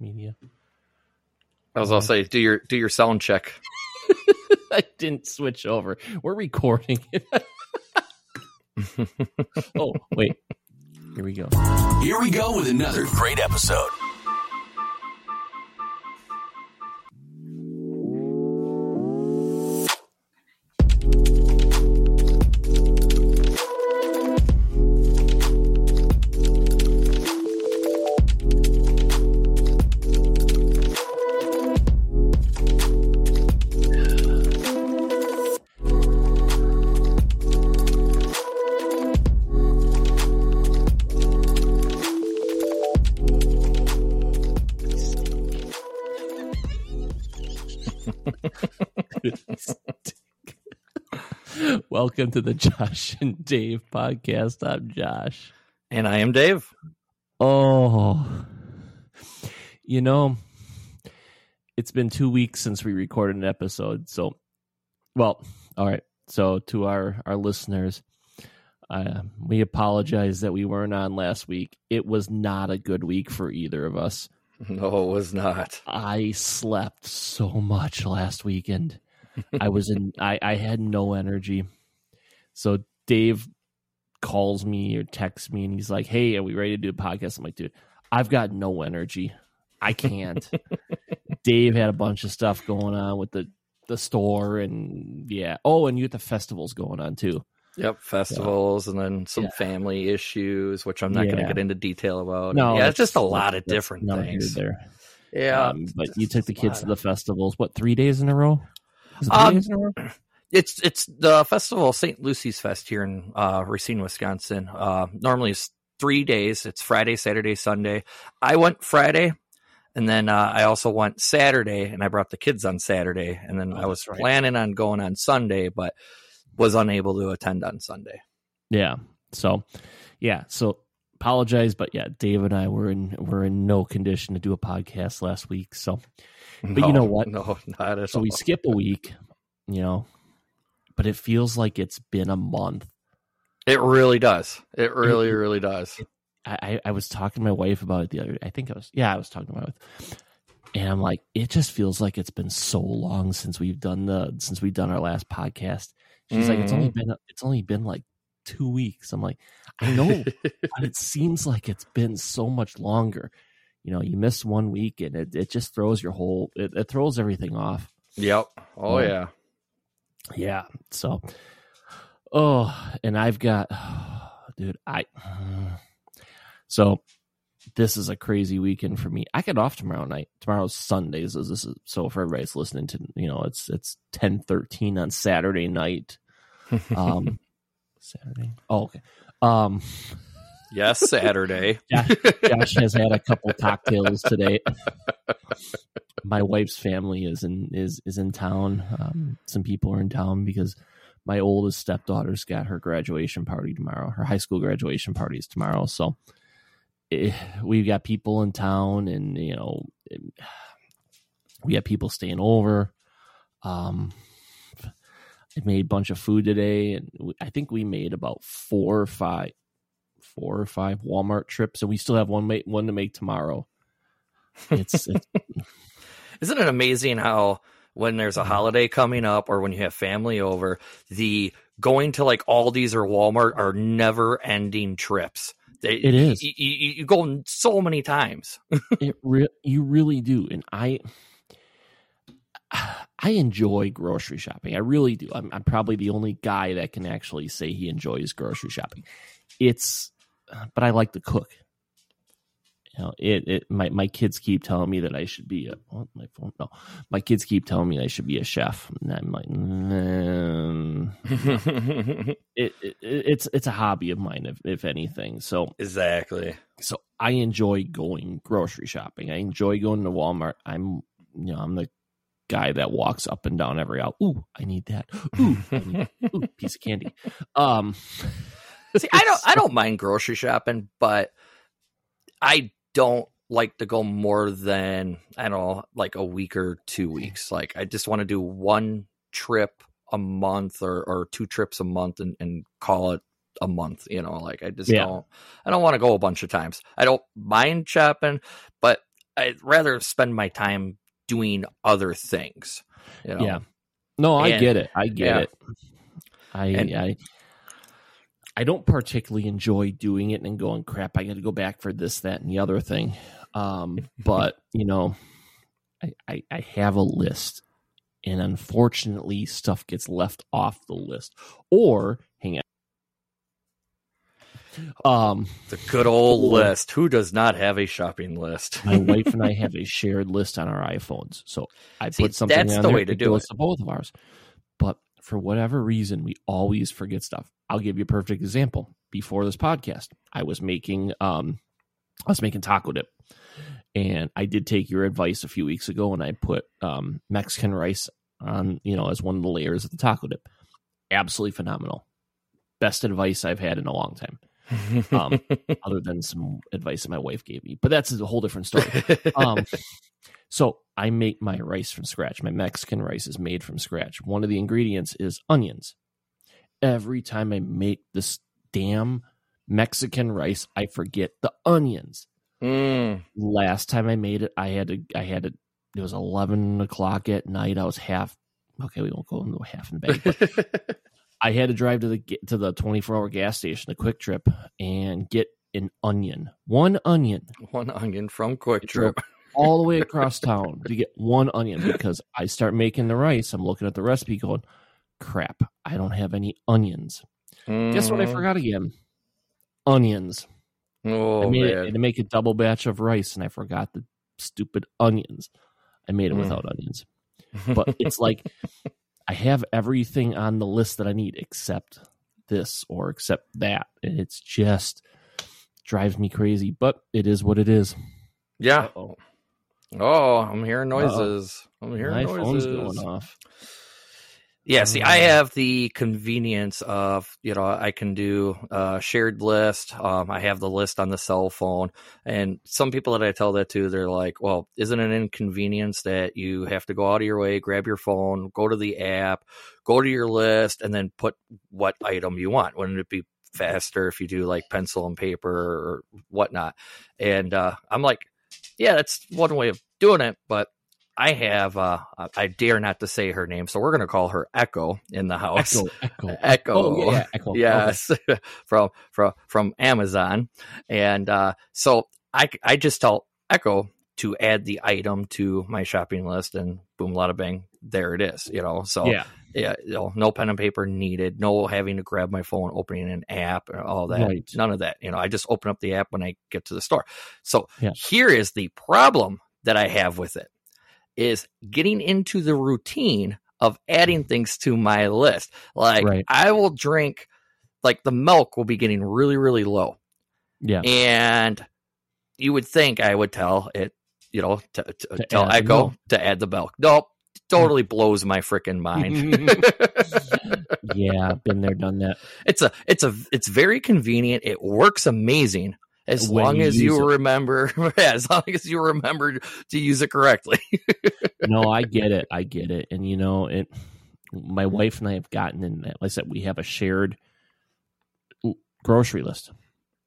media. I was gonna say, do your do your sound check. I didn't switch over. We're recording. It. Oh wait, here we go. Here we go with another great episode. Welcome to the Josh and Dave podcast. I'm Josh. And I am Dave. Oh, you know, it's been two weeks since we recorded an episode. So, well, all right. So, to our our listeners, uh, we apologize that we weren't on last week. It was not a good week for either of us. No, it was not. I slept so much last weekend. I was in. I I had no energy. So Dave calls me or texts me and he's like, "Hey, are we ready to do a podcast?" I'm like, "Dude, I've got no energy. I can't." Dave had a bunch of stuff going on with the the store and yeah. Oh, and you got the festivals going on too. Yep, festivals and then some Yeah. family issues, which I'm not going to get into detail about. No, yeah, it's just a lot of different things. there. Yeah, Um, but you took the kids to the festivals. What three days in a row? Was it three Um, days in a row? It's it's the festival St. Lucy's Fest here in uh, Racine, Wisconsin. Uh, normally it's three days. It's Friday, Saturday, Sunday. I went Friday, and then uh, I also went Saturday, and I brought the kids on Saturday, and then Oh, I was right. planning on going on Sunday, but was unable to attend on Sunday. Yeah. So, yeah. So apologize, but yeah, Dave and I were in were in no condition to do a podcast last week. So, But you know what? No, not at so all. we skip a week, you know, but it feels like it's been a month. It really does. It really, really does. I, I, I was talking to my wife about it the other. day. I think I was, yeah, I was talking to my wife, and I'm like, it just feels like it's been so long since we've done the since we've done our last podcast. She's like, it's only been it's only been like two weeks. I'm like, I know, but it seems like it's been so much longer. You know, you miss one week and it, it just throws your whole it, it throws everything off. Yep. Oh Um, yeah. Yeah. So, oh, and I've got, dude, I, so this is a crazy weekend for me. I get off tomorrow night. Tomorrow's Sundays. As this is, so for everybody's listening to, you know, it's, it's 10 13 on Saturday night. Um, Saturday. Oh, okay. Um, Yes, Saturday. Josh, Josh has had a couple cocktails today. My wife's family is in is is in town. Um, some people are in town because my oldest stepdaughter's got her graduation party tomorrow. Her high school graduation party is tomorrow. So eh, we've got people in town, and you know, eh, we have people staying over. Um, I made a bunch of food today, and I think we made about four or five four or five Walmart trips, and we still have one one to make tomorrow. It's, it's Isn't it amazing how when there's a mm-hmm. holiday coming up or when you have family over, the going to like Aldi's or Walmart are never ending trips. They, It is. You, you, you go so many times. it re- you really do, and I I enjoy grocery shopping. I really do. I'm, I'm probably the only guy that can actually say he enjoys grocery shopping. It's, but I like to cook. You know, it, it my, my kids keep telling me that I should be a what, my phone no my kids keep telling me I should be a chef and I'm like mm, it, it it's it's a hobby of mine if, if anything so exactly. so I enjoy going grocery shopping. I enjoy going to Walmart. I'm you know I'm the guy that walks up and down every aisle. Ooh, I need that. Ooh, need, ooh piece of candy. Um, See, I don't I don't mind grocery shopping, but I don't like to go more than I don't know, like a week or two mm-hmm. weeks. Like I just want to do one trip a month or, or two trips a month and, and call it a month, you know, like I just Yeah. don't I don't want to go a bunch of times. I don't mind shopping, but I'd rather spend my time doing other things. You know? Yeah. No, I And- get it. I get yeah. it. I And- I I don't particularly enjoy doing it and going crap. I got to go back for this, that, and the other thing. Um, but you know, I, I I have a list, and unfortunately, stuff gets left off the list. Or hang on. Um, The good old list. Who does not have a shopping list? my wife and I have a shared list on our iPhones. So I See, put something that's on the there, way to do it. to both of ours. But for whatever reason, we always forget stuff. I'll give you a perfect example. Before this podcast, I was making um I was making taco dip. And I did take your advice a few weeks ago and I put um Mexican rice on, you know, as one of the layers of the taco dip. Absolutely phenomenal. Best advice I've had in a long time. Um, other than some advice that my wife gave me. But that's a whole different story. um, so I make my rice from scratch. My Mexican rice is made from scratch. One of the ingredients is onions. Every time I make this damn Mexican rice, I forget the onions. Mm. Last time I made it, I had to, I had to, it was 11 o'clock at night. I was half, okay, we won't go into half in the bag, I had to drive to the, to the 24 hour gas station, the Kwik Trip, and get an onion, one onion One onion from Kwik Trip. all the way across town to get one onion because I start making the rice. I'm looking at the recipe going, crap, I don't have any onions. Guess what I Mhm. forgot again? Onions. Oh, I made man. it to make a double batch of rice and I forgot the stupid onions. I made it Mm. without onions. But it's like I have everything on the list that I need except this or except that. And it's just drives me crazy, but it is what it is. yeah. Uh-oh. Oh, I'm hearing noises. I'm hearing My noises. phone's going off. Yeah, see, I Uh, have the convenience of, you know, I can do a shared list. Um, I have the list on the cell phone. And some people that I tell that to, they're like, well, isn't it an inconvenience that you have to go out of your way, grab your phone, go to the app, go to your list, and then put what item you want? Wouldn't it be faster if you do like pencil and paper or whatnot? And uh, I'm like, yeah, that's one way of doing it, but I have uh I dare not to say her name, so we're gonna call her Echo in the house. Echo, echo, Echo. Oh, yeah, echo. Okay. Yes, from from from Amazon, and uh, so I I just tell Echo to add the item to my shopping list, and boom, bada bang, there it is. You know, so Yeah, yeah, you know, no pen and paper needed, no having to grab my phone, opening an app, or all that. Right. None of that. You know, I just open up the app when I get to the store. So Yeah. here is the problem that I have with it is getting into the routine of adding things to my list. Like Right. I will drink like the milk will be getting really, really low. yeah. And you would think I would tell it, you know, to, to, To tell Echo milk. to add the milk. Nope. Mm. Totally blows my freaking mind. yeah, been there, done that. it's a it's a it's very convenient. It works amazing as When long you as you it. remember yeah, as long as you remember to use it correctly. No, I get it. I get it. And you know, it. My wife and I have gotten in. That. Like I said, we have a shared grocery list.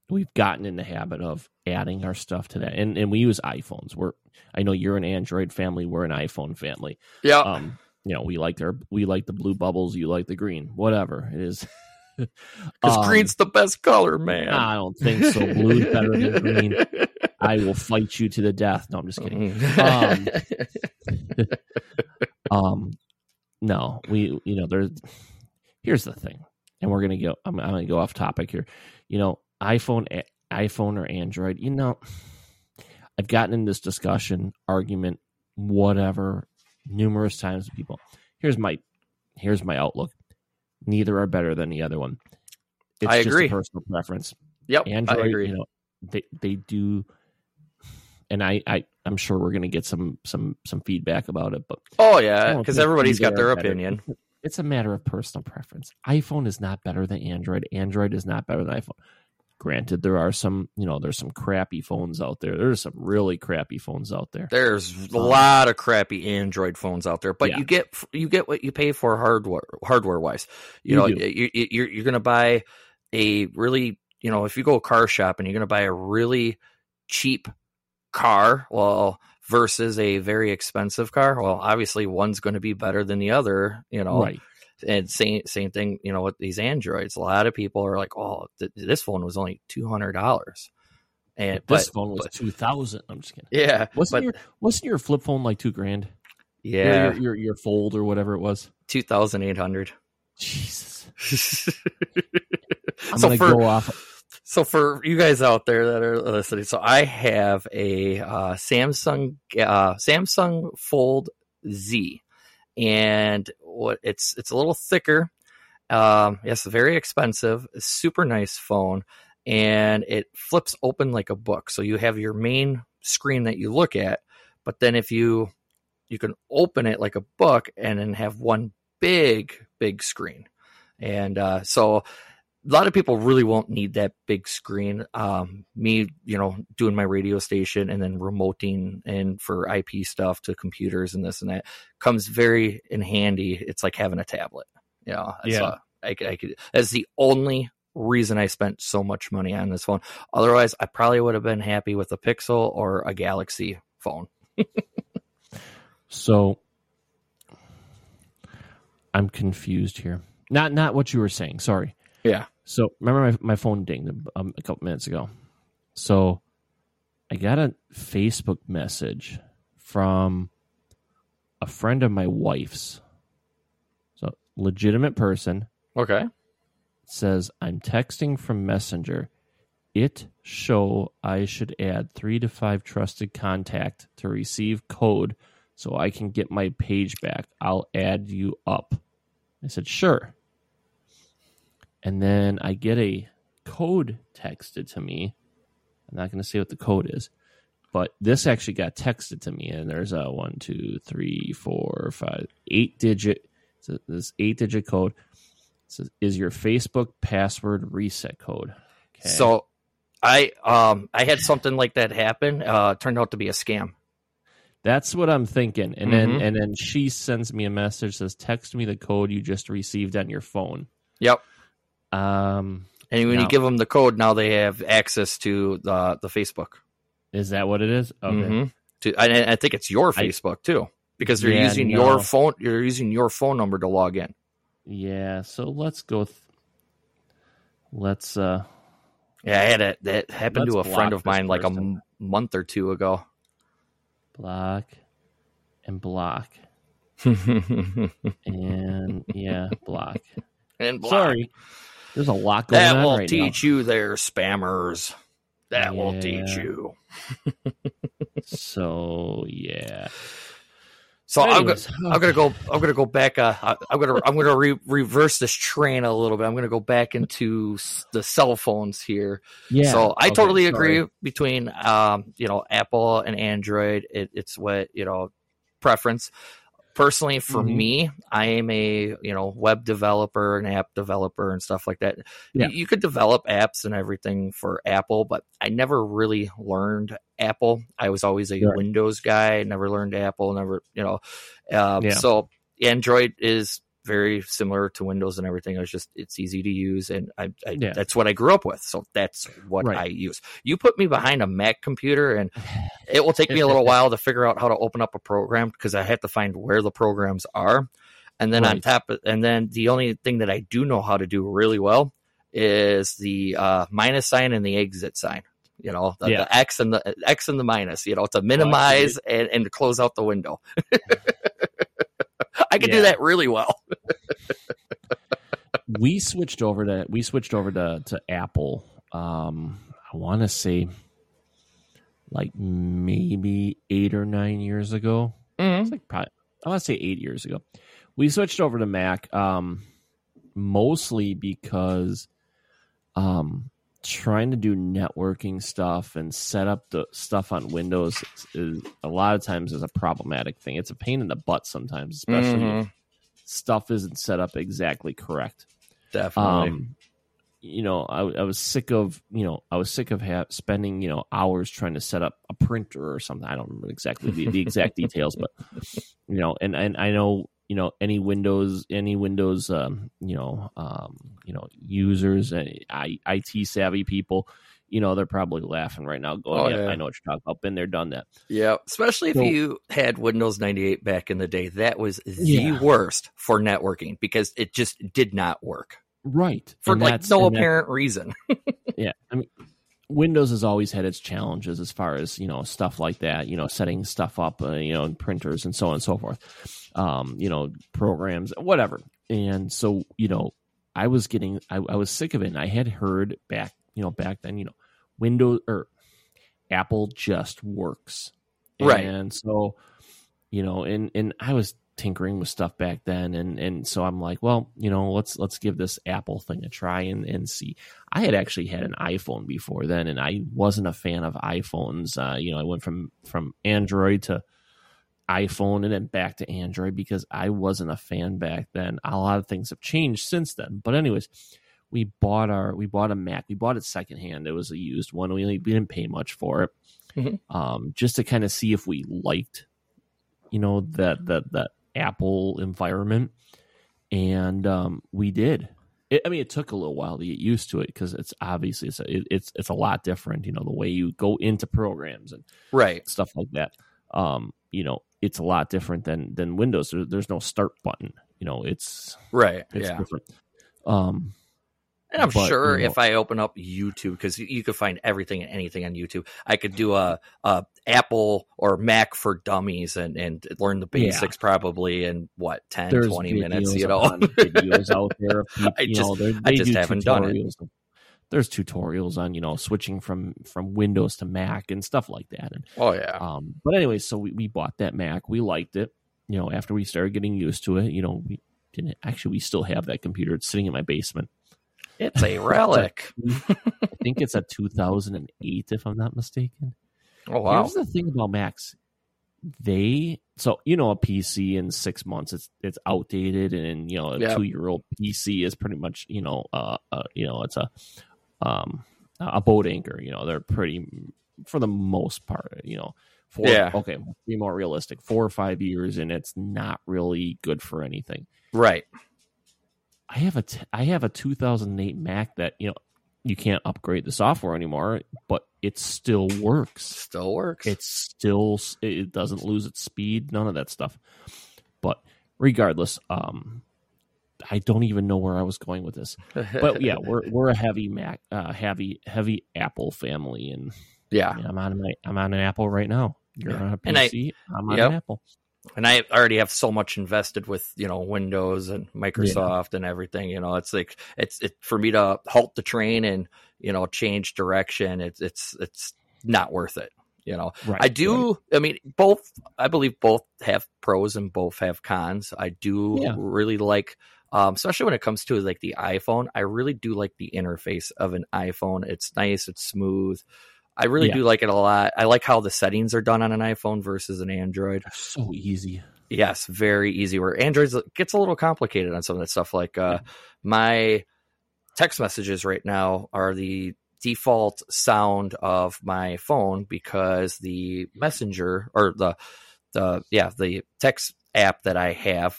We've gotten in the habit of adding our stuff to that, and and we use iPhones. We're I know you're an Android family. We're an iPhone family. yeah. Um, you know, we like our we like the blue bubbles. You like the green. Whatever it is. Because Um, green's the best color, man. I don't think so. Blue's better than green. I will fight you to the death. No, I'm just kidding. Um, um no we you know there's here's the thing and we're gonna go i'm, I'm gonna go off topic here you know iphone a- iphone or android you know i've gotten in this discussion argument whatever numerous times with people here's my here's my outlook neither are better than the other one it's I just agree. personal preference yep, Android, I agree. you know, they they do, and I I I'm sure we're gonna get some some some feedback about it, but oh yeah, because everybody's got their better. opinion. It's a matter of personal preference. iPhone is not better than Android. Android is not better than iPhone. Granted, there are some you know there's some crappy phones out there. There's some really crappy phones out there. There's a Um, lot of crappy Android phones out there, but Yeah. you get you get what you pay for hardware hardware wise. You, You know, do. you, you, you're you're gonna buy a really you know if you go car shopping, you're gonna buy a really cheap car, well, versus a very expensive car, well, obviously one's going to be better than the other, you know. Right. And same same thing, you know, with these Androids. A lot of people are like, "Oh, th- this phone was only two hundred dollars," and but, This phone was two thousand. I'm just kidding. yeah, Wasn't but your wasn't your flip phone like two grand? yeah, Your, your your fold or whatever it was. two thousand eight hundred. Jesus. I'm so gonna for go off. so for you guys out there that are listening, so I have a uh, Samsung uh, Samsung Fold Z, and what it's it's a little thicker. Um, yes, very expensive, super nice phone, and it flips open like a book. So you have your main screen that you look at, but then if you you can open it like a book and then have one big big screen, and uh, so a lot of people really won't need that big screen. Um, me, you know, doing my radio station and then remoting and for IP stuff to computers and this and that comes very in handy. It's like having a tablet. You know, Yeah. so I I could. That's the only reason I spent so much money on this phone. Otherwise, I probably would have been happy with a Pixel or a Galaxy phone. So I'm confused here. Not not what you were saying. Sorry. Yeah. So remember my my phone dinged um, a couple minutes ago. So I got a Facebook message from a friend of my wife's. So legitimate person Okay. says I'm texting from Messenger. It show I should add three to five trusted contact to receive code so I can get my page back. I'll add you up. I said sure. And then I get a code texted to me. I'm not going to say what the code is, but this actually got texted to me, and there's a one, two, three, four, five, eight digit. So this eight digit code says is your Facebook password reset code. Okay. So I um I had something like that happen. Uh, turned out to be a scam. that's what I'm thinking. And then Mhm. and then she sends me a message says text me the code you just received on your phone. Yep. Um, And when No. you give them the code, now they have access to the the Facebook. is that what it is? Okay. Mhm. To, I, I think it's your I- Facebook too, because they're Yeah, using no. your phone. You're using your phone number to log in. Yeah. So let's go. Th- let's. uh Yeah, I had a, that happened to a friend of mine like a month or two ago. block and block and and yeah block. And block. Sorry, there's a lot going that on will right teach you, there, spammers. That will teach you. So yeah. So I'm, go- Anyways, I'm gonna go. I'm gonna go back. Uh, I'm gonna. I'm gonna re- reverse this train a little bit. I'm gonna go back into the cell phones here. Yeah. so I okay, totally sorry. agree between um, you know, Apple and Android. It, it's what you know, preference. Personally, for Mhm. me, I am a you know web developer and app developer and stuff like that. Yeah. You, could develop apps and everything for Apple, but I never really learned Apple. I was always a Right. Windows guy. Never learned Apple. Never, you know. Uh, Yeah. So Android is very similar to Windows and everything. It's just it's easy to use, and I, I Yeah. that's what I grew up with. So that's what Right. I use. You put me behind a Mac computer, and it will take me a little while to figure out how to open up a program because I have to find where the programs are, and then on Right. top, of, and then the only thing that I do know how to do really well is the uh, minus sign and the exit sign. You know, the, Yeah. the X and the X and the minus. You know, to minimize and, and to close out the window. I can do that really well. we switched over to we switched over to to Apple. Um, I want to say like maybe eight or nine years ago. Mm-hmm. It's like probably I want to say eight years ago. We switched over to Mac, um, mostly because um, trying to do networking stuff and set up the stuff on Windows is, is a lot of times is a problematic thing. It's a pain in the butt sometimes, especially if Mhm. stuff isn't set up exactly correct. Definitely. Um, you know, I, I was sick of you know I was sick of ha- spending you know hours trying to set up a printer or something. I don't remember exactly the, the exact details, but you know, and and I know you know any Windows any Windows um, you know um, you know users and I, IT savvy people. you know, they're probably laughing right now, going, Oh, yeah, yeah. I know what you're talking about. Been there, done that. Yeah, especially if So- you had Windows 98 back in the day, that was the Yeah. worst for networking because it just did not work Right. for And like no and that- apparent reason. yeah i mean windows has always had its challenges as far as you know stuff like that you know setting stuff up uh, you know and printers and so on and so forth um you know programs whatever. And so you know i was getting i, I was sick of it. And i had heard back you know back then you know windows or apple just works. Right. and so you know and and i was tinkering with stuff back then. And and so i'm like well you know let's let's give this apple thing a try and and see. I had actually had an iphone before then and i wasn't a fan of iphones. Uh you know i went from from android to iphone and then back to android because i wasn't a fan back then. A lot of things have changed since then. But anyways we bought our we bought a mac. We bought it secondhand. It was a used one. We, we didn't pay much for it Mhm. um just to kind of see if we liked you know that that that apple environment. And um we did. It, i mean it took a little while to get used to it because it's obviously it's a, it, it's it's a lot different you know the way you go into programs and right. stuff like that. Um you know it's a lot different than than windows there, there's no start button you know it's Right. it's yeah. different um And I'm but, sure you know- if I open up YouTube, because you, you could find everything and anything on YouTube, I could do a, a Apple or Mac for dummies and, and learn the Yeah. basics probably in what 10, there's 20 minutes, you know? videos out there of people, I just- know, I just haven't done it. tutorials. There's tutorials on, you know, switching from from Windows to Mac and stuff like that. And oh, yeah. um, but anyway, so we, we bought that Mac. We liked it. You know, after we started getting used to it, you know, we didn't actually we still have that computer. It's sitting in my basement. It's a relic. I think it's a 2008, if I'm not mistaken. Oh, wow. Here's the thing about Macs. They so you know a PC in six months it's it's outdated and you know a Yep. two year old PC is pretty much you know uh, uh you know it's a um a boat anchor you know they're pretty for the most part you know four Yeah. okay be more realistic four or five years and it's not really good for anything. Right. I have a t- I have a 2008 Mac that you know you can't upgrade the software anymore, but it still works. Still works. It still it doesn't lose its speed, none of that stuff. But regardless, um, I don't even know where I was going with this. But yeah, we're we're a heavy Mac, uh, heavy heavy Apple family, and yeah. I'm on my I'm on an Apple right now. You're Yeah. on a And I- PC. I, am on Yep. an Apple. and I already have so much invested with you know Windows and Microsoft and everything. You know, it's like it's it for me to halt the train and you know change direction. It's it's it's not worth it. You know, Right. I do. I mean, both. I believe both have pros and both have cons. I do Yeah. really like. Um, especially when it comes to like the iPhone, I really do like the interface of an iPhone. It's nice, it's smooth. I really Yeah. do like it a lot. I like how the settings are done on an iPhone versus an Android. So easy. Yes, very easy. Where Android gets a little complicated on some of that stuff. Like uh, my text messages right now are the default sound of my phone because the messenger or the the yeah the text app that I have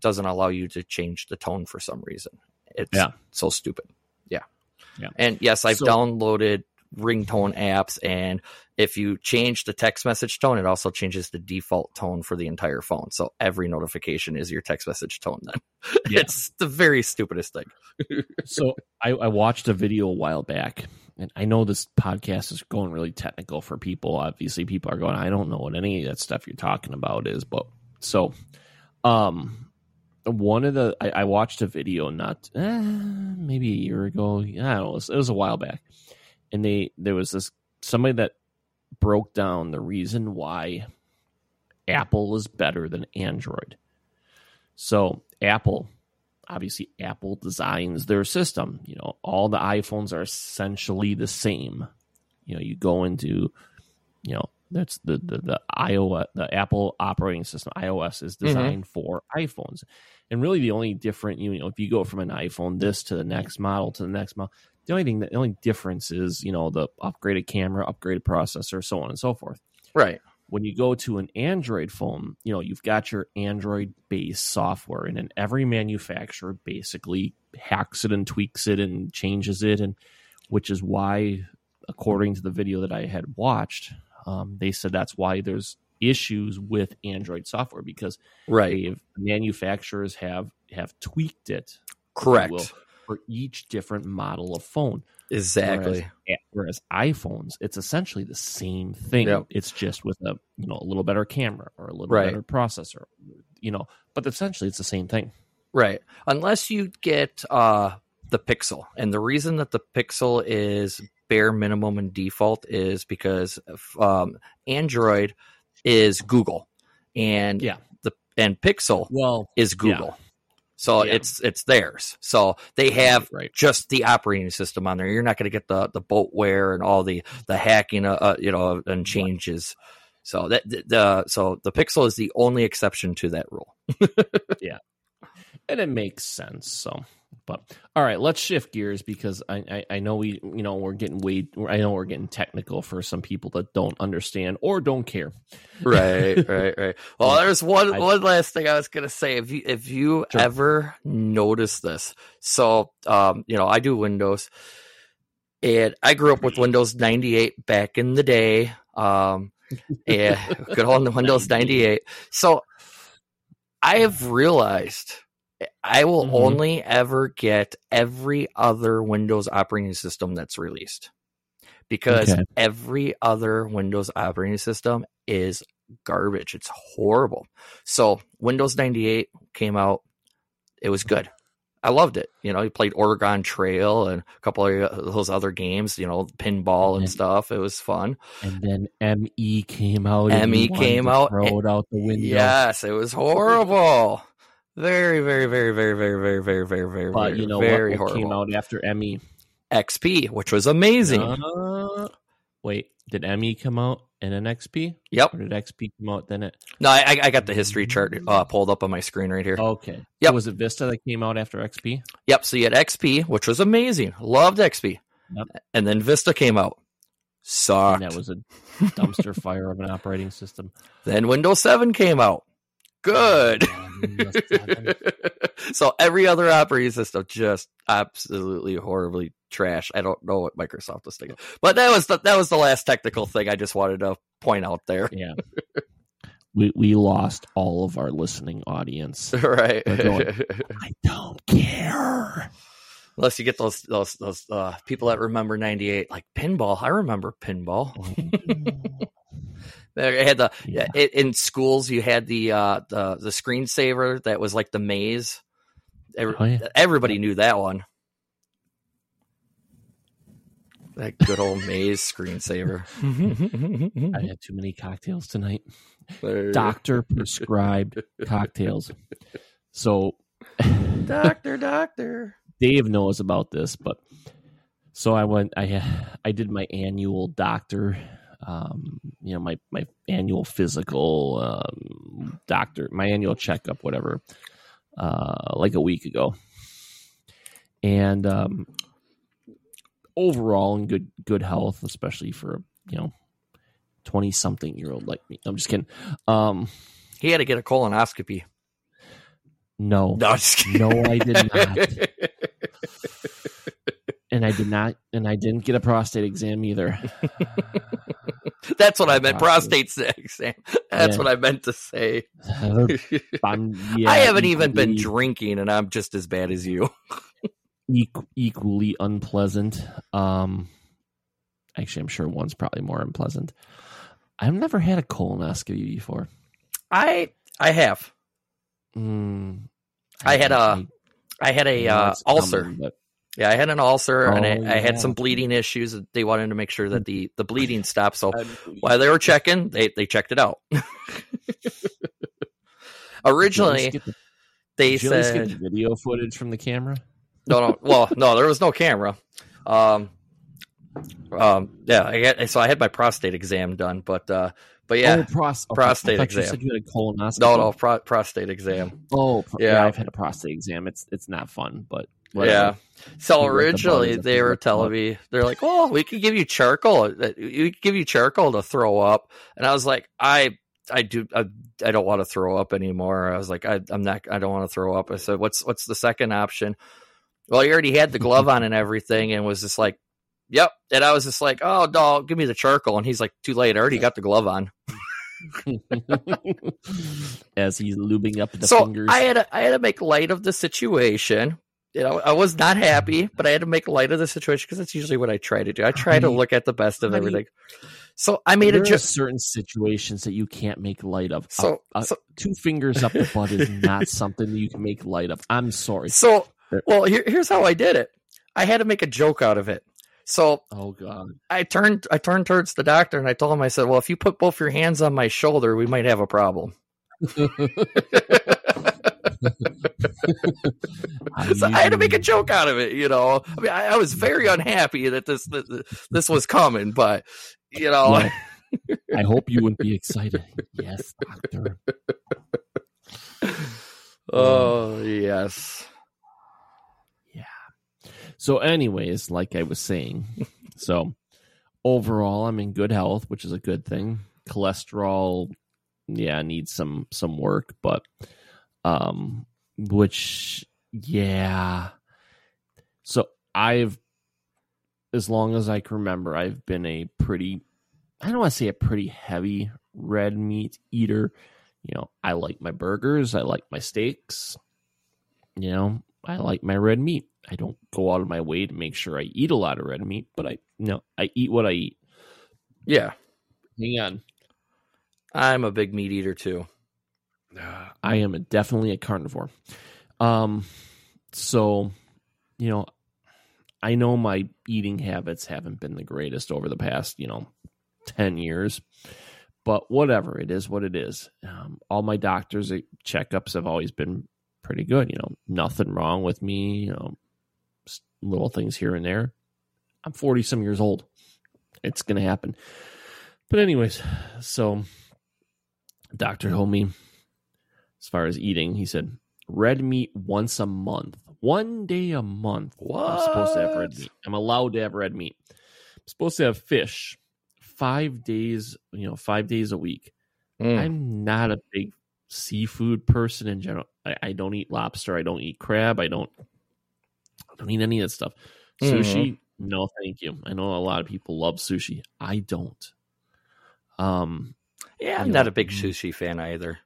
doesn't allow you to change the tone for some reason. It's Yeah. so stupid. Yeah. Yeah. And yes, I've So- downloaded ringtone apps and if you change the text message tone, it also changes the default tone for the entire phone. So every notification is your text message tone then. Yeah. It's the very stupidest thing. so I, I watched a video a while back, and I know this podcast is going really technical for people. Obviously, people are going, I don't know what any of that stuff you're talking about is, but so, um, one of the I, I watched a video not eh, maybe a year ago. I don't know. It was, it was a while back, and they there was this somebody that broke down the reason why Apple is better than Android. So Apple obviously Apple designs their system. You know, all the iPhones are essentially the same. You know, you go into, you know, that's the the, the iOS, the Apple operating system, iOS is mm-hmm. designed for iPhones. And really the only different, you know, if you go from an iPhone this to the next model to the next model, the only thing, the only difference is, you know, the upgraded camera, upgraded processor, so on and so forth Right. when you go to an Android phone, you know, you've got your Android based software, and then every manufacturer basically hacks it and tweaks it and changes it, and which is why according to the video that I had watched, um, they said that's why there's issues with Android software because right, they've, manufacturers have have tweaked it correct, will, for each different model of phone. exactly. Whereas, whereas iPhones, it's essentially the same thing. Yep. It's just with a you know a little better camera or a little Right. better processor, you know. But essentially, it's the same thing. Right. Unless you get uh the Pixel. And the reason that the Pixel is bare minimum and default is because um Android is Google and Yeah. the and Pixel Well, is Google. So Yeah. it's it's theirs. So they have right. just the operating system on there. You're not going to get the the bloatware and all the the hacking, uh, uh, you know, and changes. So that the, the so the Pixel is the only exception to that rule. Yeah, and it makes sense. So, but all right, let's shift gears because I, I I know we you know we're getting way I know we're getting technical for some people that don't understand or don't care. right, right, right. Well, there's one I- one last thing I was gonna say. If you if you Sure. ever notice this, so um, you know, I do Windows, and I grew up with Windows 98 back in the day. Um, and good old Windows 98. So I have realized I will Mhm. only ever get every other Windows operating system that's released because Okay. every other Windows operating system is garbage. It's horrible. So Windows 98 came out. It was good. I loved it. You know, you played Oregon Trail and a couple of those other games, you know, pinball and Mhm. stuff. It was fun. And then ME came out. ME came out, Throw it out the window. Yes, it was horrible. Very, very, very, very, very, very, very, very, very, But very, you know very what? What horrible. came out after ME? XP, which was amazing. Uh, wait, did ME come out and then XP? Yep. Or did XP come out then it? No, I, I got the history chart uh, pulled up on my screen right here. Okay. Yep. So was it Vista that came out after XP? Yep. So you had XP, which was amazing. Loved XP. Yep. And then Vista came out. Sucked. And that was a dumpster fire of an operating system. Then Windows 7 came out. Good. 7. so every other operating system just absolutely horribly trash. I don't know what Microsoft was thinking, but that was the that was the last technical thing I just wanted to point out there. yeah. We we lost all of our listening audience. right. Going- I don't care. Unless you get those those those uh, people that remember '98, like pinball. I remember pinball. They had the Yeah. i- in schools. You had the uh, the the screensaver that was like the maze. Every, Oh, yeah. Everybody knew that one. That good old maze screensaver. I had too many cocktails tonight. Doctor prescribed cocktails. So doctor, doctor. Dave knows about this, but so I went. I I did my annual doctor, um, you know, my my annual physical, um, doctor, my annual checkup, whatever, uh, like a week ago, and um, overall in good good health, especially for you know twenty something year old like me. I'm just kidding. Um, He had to get a colonoscopy. no, No, just no, I did not. and I did not, and I didn't get a prostate exam either. That's what I meant. Prostate. Exam. That's Yeah. what I meant to say. I haven't even been drinking, and I'm just as bad as you. equally unpleasant. Um, actually, I'm sure one's probably more unpleasant. I've never had a colonoscopy before. I I have. Mm, I had a- I had I a know uh, it's coming, ulcer. but Yeah, I had an ulcer, and Oh, I, I had some bleeding issues. They wanted to make sure that the the bleeding stopped. So while they were checking, they they checked it out. Originally, Did you at least get the- they did you at least get said the video footage from the camera. no, no. Well, no, there was no camera. Um, um, yeah, I had, so I had my prostate exam done, but uh, but yeah, oh, pros- prostate I thought You exam. said you had a colonoscopy. no, no, pro- prostate exam. Oh, pro- Yeah. yeah. I've had a prostate exam. It's it's not fun, but Yeah. So You originally they were telling me they're like, "Oh, we could give you charcoal. Uh, we could give you charcoal to throw up." And I was like, "I, I do, I, I don't want to throw up anymore." I was like, I, "I'm not. I don't want to throw up." I said, "What's what's the second option?" Well, he already had the glove on and everything, and was just like, Yep. And I was just like, oh no, give me the charcoal. And he's like, too late. I already got the glove on. As he's lubing up the so fingers. I had to, I had to make light of the situation. You know, I was not happy, but I had to make light of the situation because that's usually what I try to do. I try to look at the best of everything. So I made there a joke. certain situations that you can't make light of. So, Uh, so two fingers up the butt is not something that you can make light of. I'm sorry. So, well, here, here's how I did it. I had to make a joke out of it. So Oh God. I turned, I turned towards the doctor and I told him, I said, "Well, if you put both your hands on my shoulder, we might have a problem." so I had to make a joke out of it. You know, I mean, I, I was very unhappy that this this, this was coming, but you know, Well, I hope you wouldn't be excited. Yes, doctor. oh um, yes, Yeah. So, anyways, like I was saying, so overall, I'm in good health, which is a good thing. Cholesterol, yeah, needs some some work, but um, which yeah. So I've, as long as I can remember, I've been a pretty, I don't want to say a pretty heavy red meat eater. You know, I like my burgers, I like my steaks. You know, I like my red meat. I don't go out of my way to make sure I eat a lot of red meat, but I you know I eat what I eat. yeah. Hang on, I'm a big meat eater too. I am definitely a carnivore. Um, so you know, I know my eating habits haven't been the greatest over the past you know ten years, but whatever it is, what it is. Um, all my doctors' checkups have always been pretty good. You know, nothing wrong with me. You know, little things here and there. I'm 40 some years old. It's going to happen. But, anyways, so doctor told me as far as eating, he said red meat once a month, one day a month. What? I'm supposed to have red meat. I'm allowed to have red meat. I'm supposed to have fish five days, you know, five days a week. Mm. I'm not a big seafood person in general. I, I don't eat lobster. I don't eat crab. I don't. I don't eat any of that stuff. Sushi, no, thank you. I know a lot of people love sushi. I don't. Um, Yeah, I'm not know, a big mm. sushi fan either.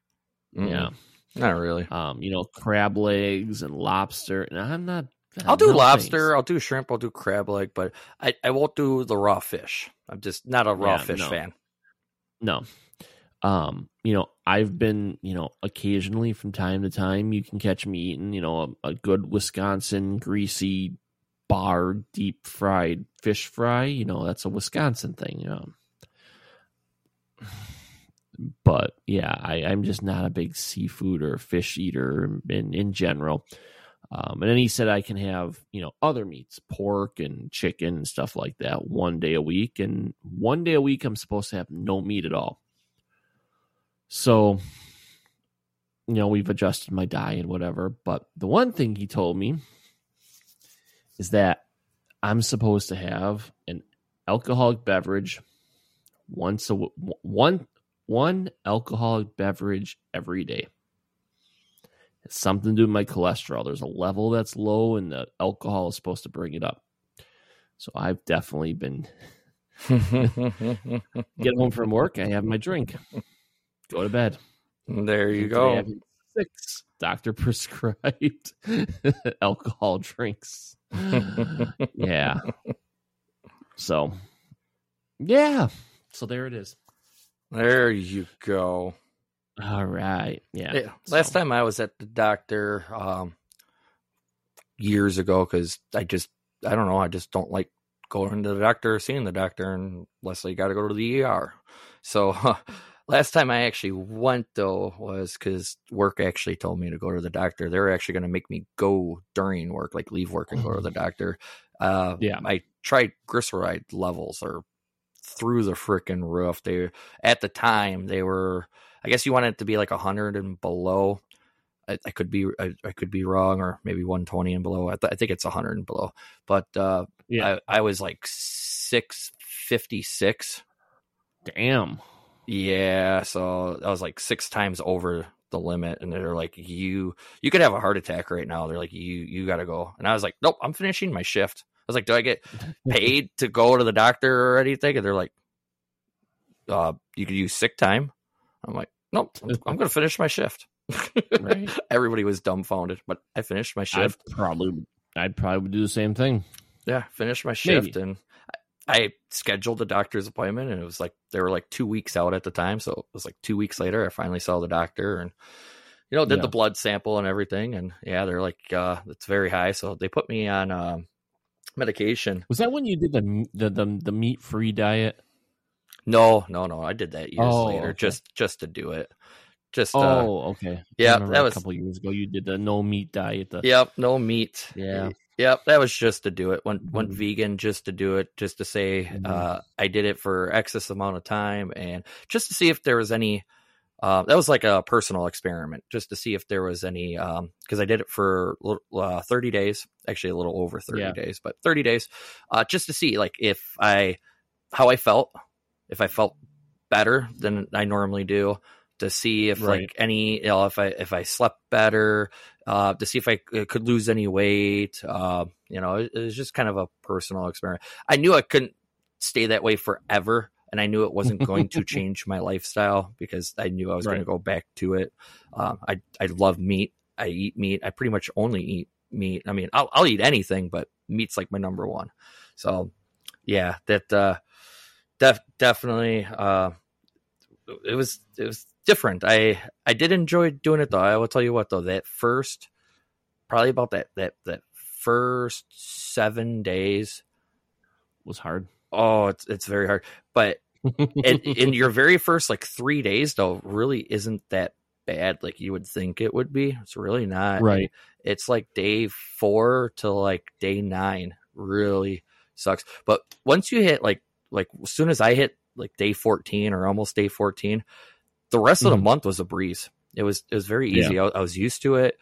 yeah. Not really. Um, you know, crab legs and lobster. And I'm not. I'll do no lobster. thanks. I'll do shrimp. I'll do crab leg, but I, I won't do the raw fish. I'm just not a raw Yeah, fish no. fan. No. Um, you know, I've been, you know, occasionally from time to time, you can catch me eating, you know, a, a good Wisconsin greasy bar deep fried fish fry. You know, that's a Wisconsin thing, you know. But yeah, I, I'm just not a big seafood or fish eater in, in general. Um, and then he said I can have, you know, other meats, pork and chicken and stuff like that one day a week. And one day a week, I'm supposed to have no meat at all. So, you know, we've adjusted my diet, whatever. But the one thing he told me is that I'm supposed to have an alcoholic beverage once a one one alcoholic beverage every day. It's something to do with my cholesterol. There's a level that's low, and the alcohol is supposed to bring it up. So I've definitely been get home from work. I have my drink, go to bed. there you go. Six doctor prescribed alcohol drinks. yeah. So, yeah. So there it is. There you go. All right. Yeah. Yeah. Last So- time I was at the doctor um, years ago because I just I don't know I just don't like going to the doctor or seeing the doctor unless I got to go to the ER. So last time I actually went though was because work actually told me to go to the doctor. They were actually going to make me go during work, like leave work and go to the doctor. Uh, Yeah. I tried glyceride levels are through the freaking roof. They at the time they were I guess you want it to be like 100 and below. I, I could be I, I could be wrong, or maybe 120 and below. I, th- I think it's 100 and below. But uh, Yeah. I, I was like 656. Damn. Yeah, so I was like six times over the limit, and they're like, "You you could have a heart attack right now." They're like, "You you got to go," and I was like, "Nope, I'm finishing my shift." Was like, "Do I get paid to go to the doctor or anything?" And they're like, uh, "You could use sick time." I'm like, "Nope, I'm, I'm going to finish my shift." Right. Everybody was dumbfounded, but I finished my shift. I'd probably I'd probably do the same thing. Yeah, finished my shift Maybe. and I I scheduled the doctor's appointment and it was like they were like two weeks out at the time. So it was like two weeks later I finally saw the doctor and you know, did Yeah. the blood sample and everything and yeah, they're like uh it's very high. So they put me on um medication. Was that when you did the the the, the meat free diet? No, no, no. I did that years Oh, later okay. just just to do it. Just uh Oh, okay. Yeah, that a was- couple years ago. You did the no meat diet. The, Yep, no meat. Yeah. Yep, that was just to do it. Went went Mhm. vegan just to do it, just to say Mhm. uh, I did it for excess amount of time, and just to see if there was any. Uh, that was like a personal experiment, just to see if there was any. Because I did it for uh, thirty days, actually a little over thirty Yeah. days, but thirty days, uh, just to see like if I, how I felt, if I felt better than I normally do, to see if Right. like any, you know, if I if I slept better, uh, to see if I could lose any weight. Uh, you know, it, it was just kind of a personal experiment. I knew I couldn't stay that way forever, and I knew it wasn't going to change my lifestyle because I knew I was going to go back to it. Um, I I love meat. I eat meat. I pretty much only eat meat. I mean, I'll I'll eat anything, but meat's like my number one. So, yeah, that uh, def- definitely uh, it was it was different. I I did enjoy doing it though. I will tell you what though, that first probably about that that that first seven days. was hard. Oh, it's it's very hard. But in, in your very first like three days though, really isn't that bad like you would think it would be. It's really not. Right. It's like day four to like day nine really sucks. But once you hit like like as soon as I hit like day fourteen or almost day fourteen, the rest of the Mhm. month was a breeze. It was it was very easy. I, I was used to it.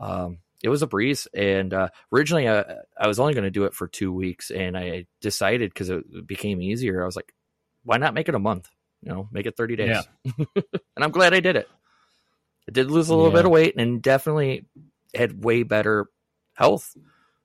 Um, it was a breeze, and uh, originally I, I was only going to do it for two weeks, and I decided because it became easier. I was like, why not make it a month? You know, make it thirty days. and I'm glad I did it. I did lose a little Yeah. bit of weight, and definitely had way better health.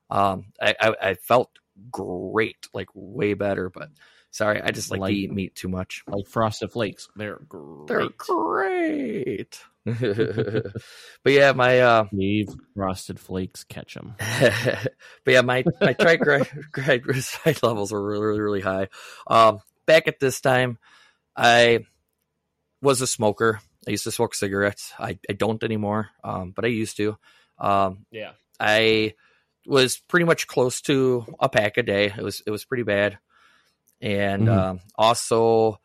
Um, I, I, I felt great, like way better. But sorry, I just like, Like- to eat meat too much. like frosted flakes. They're great. They're great. but yeah, my uh, Dave frosted flakes catch them. but yeah, my my triglyceride levels were really really high. Um, back at this time, I was a smoker. I used to smoke cigarettes. I, I don't anymore, um, but I used to. Um, Yeah. I was pretty much close to a pack a day. It was it was pretty bad, and Mhm. um, also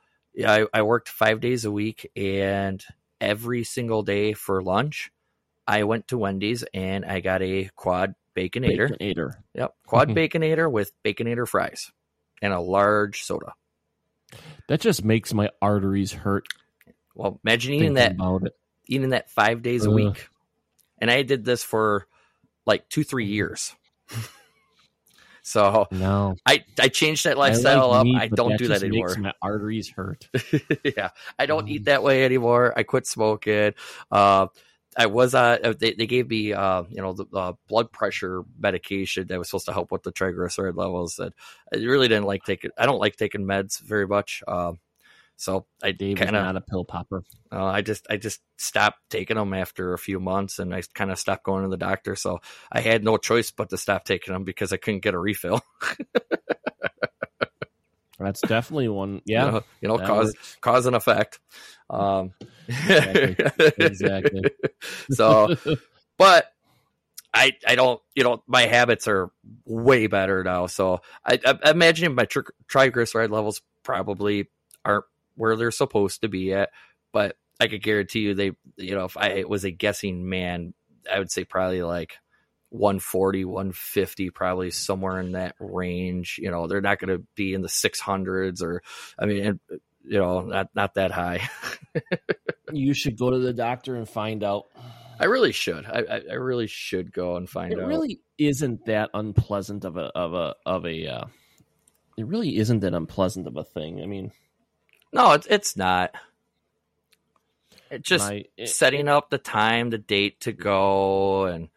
I, I worked five days a week, and every single day for lunch, I went to Wendy's and I got a quad baconator. Baconator. Yep, quad Mhm. baconator with baconator fries and a large soda. That just makes my arteries hurt. Well, imagine eating that eating that five days a week, and I did this for like two three years. So No, I I changed that I lifestyle like up. meat, I don't do that anymore. My arteries hurt. yeah, I don't Um, eat that way anymore. I quit smoking. Uh, I was uh, they, they gave me uh, you know the uh, blood pressure medication that was supposed to help with the triglyceride levels. And I really didn't like taking. I don't like taking meds very much. Um, so I Dave is kind of not a pill popper. uh, I just I just stopped taking them after a few months, and I kind of stopped going to the doctor. So I had no choice but to stop taking them because I couldn't get a refill. That's definitely one. you Yeah, know, you know cause works. cause and effect. Um, Exactly. exactly. so, but I I don't you know my habits are way better now. So I, I imagine my tri- triglyceride levels probably aren't where they're supposed to be at, but I could guarantee you they you know if I was a guessing man, I would say probably like 140 150 probably somewhere in that range you know they're not going to be in the 600s or i mean you know not not that high You should go to the doctor and find out. I really should. I, I, really should go and find It out. really isn't that unpleasant of a of a of a. Uh, it really isn't that unpleasant of a thing. I mean, no, it's it's not. It's just my, it- setting up the time, the date to go, and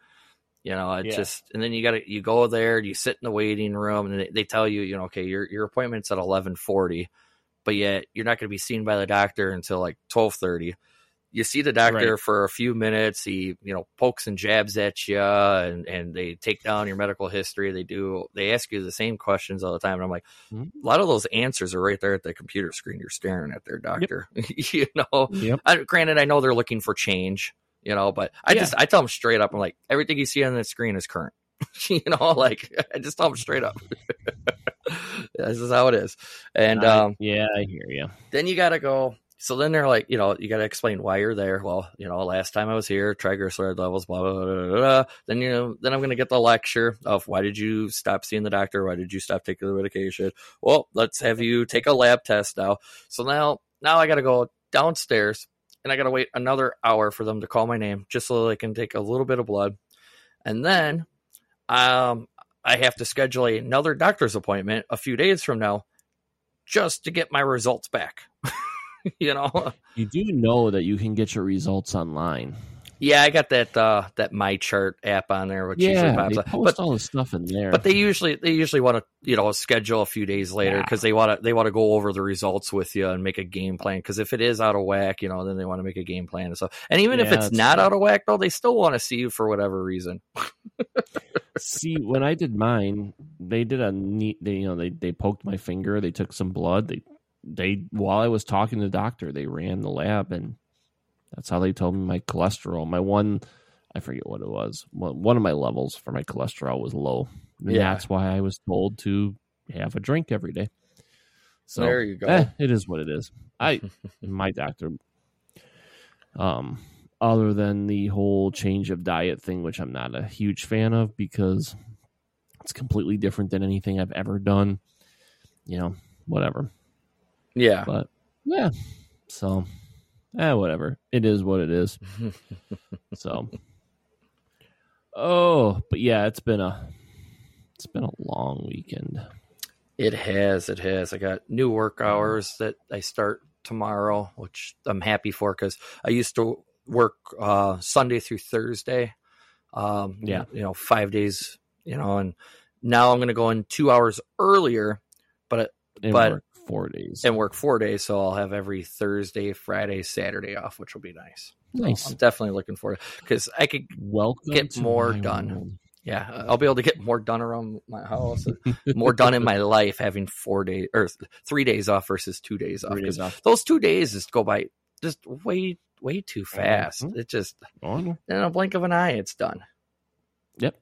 You know, it Yeah. just, and then you got to you go there, you sit in the waiting room, and they, they tell you, you know, okay, your your appointment's at eleven forty, but yet you're not going to be seen by the doctor until like twelve thirty. You see the doctor Right. for a few minutes. He, you know, pokes and jabs at you, and and they take down your medical history. They do. They ask you the same questions all the time, and I'm like, Mhm. a lot of those answers are right there at the computer screen. You're staring at their doctor. you know, Yep. I, granted, I know they're looking for change, you know, but I Yeah. just I tell them straight up. I'm like, everything you see on the screen is current. you know, like I just tell them straight up. this is how it is. And um, yeah, I hear you. then you got to go. So then they're like, you know, you got to explain why you're there. Well, you know, last time I was here, triglyceride levels, blah blah blah. blah, blah. Then you know, then I'm going to get the lecture of why did you stop seeing the doctor? Why did you stop taking the medication? Well, let's have you take a lab test now. So now, now I got to go downstairs and I got to wait another hour for them to call my name just so they can take a little bit of blood, and then, um, I have to schedule another doctor's appointment a few days from now just to get my results back. you know? You do know that you can get your results online. Yeah, I got that uh that MyChart app on there which usually yeah, pops they up. post But all the stuff in there. but they usually they usually want to you know schedule a few days later Yeah. because they want to they want to go over the results with you and make a game plan because if it is out of whack you know then they want to make a game plan and stuff and even if it's not out of whack though they still want to see you for whatever reason See, when I did mine, they did a neat. They you know they they poked my finger. They took some blood. They they while I was talking to the doctor, they ran the lab, and that's how they told me my cholesterol. My one, I forget what it was. One one of my levels for my cholesterol was low. And Yeah. that's why I was told to have a drink every day. So there you go eh, it is what it is. I my doctor um other than the whole change of diet thing which I'm not a huge fan of because it's completely different than anything I've ever done. You know, whatever. Yeah But yeah. So eh, whatever. It is what it is. So Oh, but yeah, it's been a it's been a long weekend. It has. It has. I got new work hours that I start tomorrow, which I'm happy for because I used to work uh, Sunday through Thursday. Um, Yeah. You know, five days, you know, and now I'm going to go in two hours earlier, but And But- work four days. and work four days. So I'll have every Thursday, Friday, Saturday off, which will be nice. nice. I'm definitely looking forward because I could, Welcome get more done. world. yeah, uh, I'll be able to get more done around my house, more done in my life having four days or three days off versus two days off. Days off. those two days just go by just way way too fast. It just Oh, in a blink of an eye, it's done. Yep,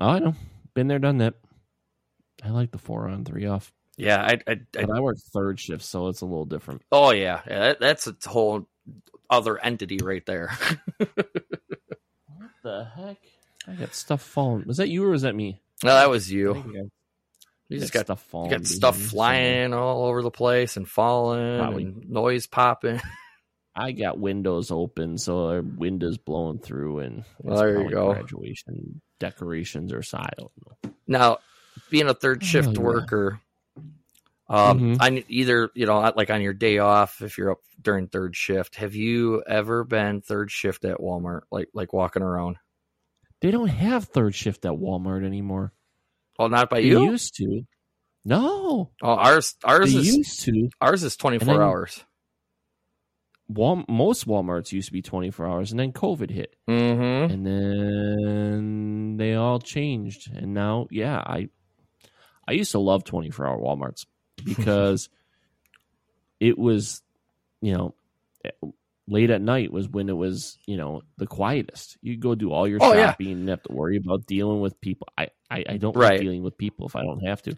oh, I know. Been there, done that. I like the four on, three off. Yeah, I, I, I But I work third shift, so it's a little different. oh yeah, yeah that, that's a whole other entity right there. What the heck? I got stuff falling. Was that you or was that me? no, that was I you. think You just got got stuff falling. you got stuff behind me flying all over the place and falling Probably. and noise popping. I got windows open, so our windows blowing through, and Well, there you go. Graduation decorations or so. I don't know. Now, being a third Oh, shift yeah. worker, um, Mhm. on either you know, like on your day off, if you're up during third shift, have you ever been third shift at Walmart, like like walking around? They don't have third shift at Walmart anymore. Well, not by They you. used to. No, oh, ours ours they is used to. ours is twenty four then- hours. Wal- most WalMarts used to be 24 hours, and then COVID hit. Mm-hmm. and then they all changed and now yeah i i used to love 24 hour walmarts because it was you know late at night was when it was you know the quietest you go do all your Oh, yeah. shopping and have to worry about dealing with people i i, I don't Right. like dealing with people if i don't have to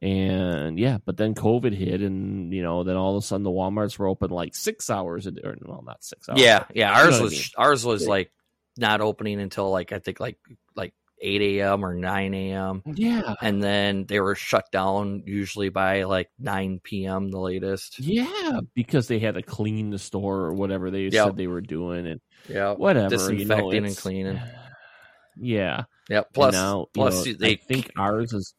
and yeah but then covid hit and you know then all of a sudden the walmarts were open like six hours a day or well not six hours Yeah, yeah. Ours what I was mean? ours was Yeah. like not opening until like I think like like eight a.m. or nine a.m. yeah and then they were shut down usually by like 9 p.m. the latest. Yeah, because they had to clean the store or whatever they Yep. said they were doing, and Yeah, whatever you know, Disinfecting and cleaning. Yeah. yeah. Plus, now, you plus know, they I think ours is.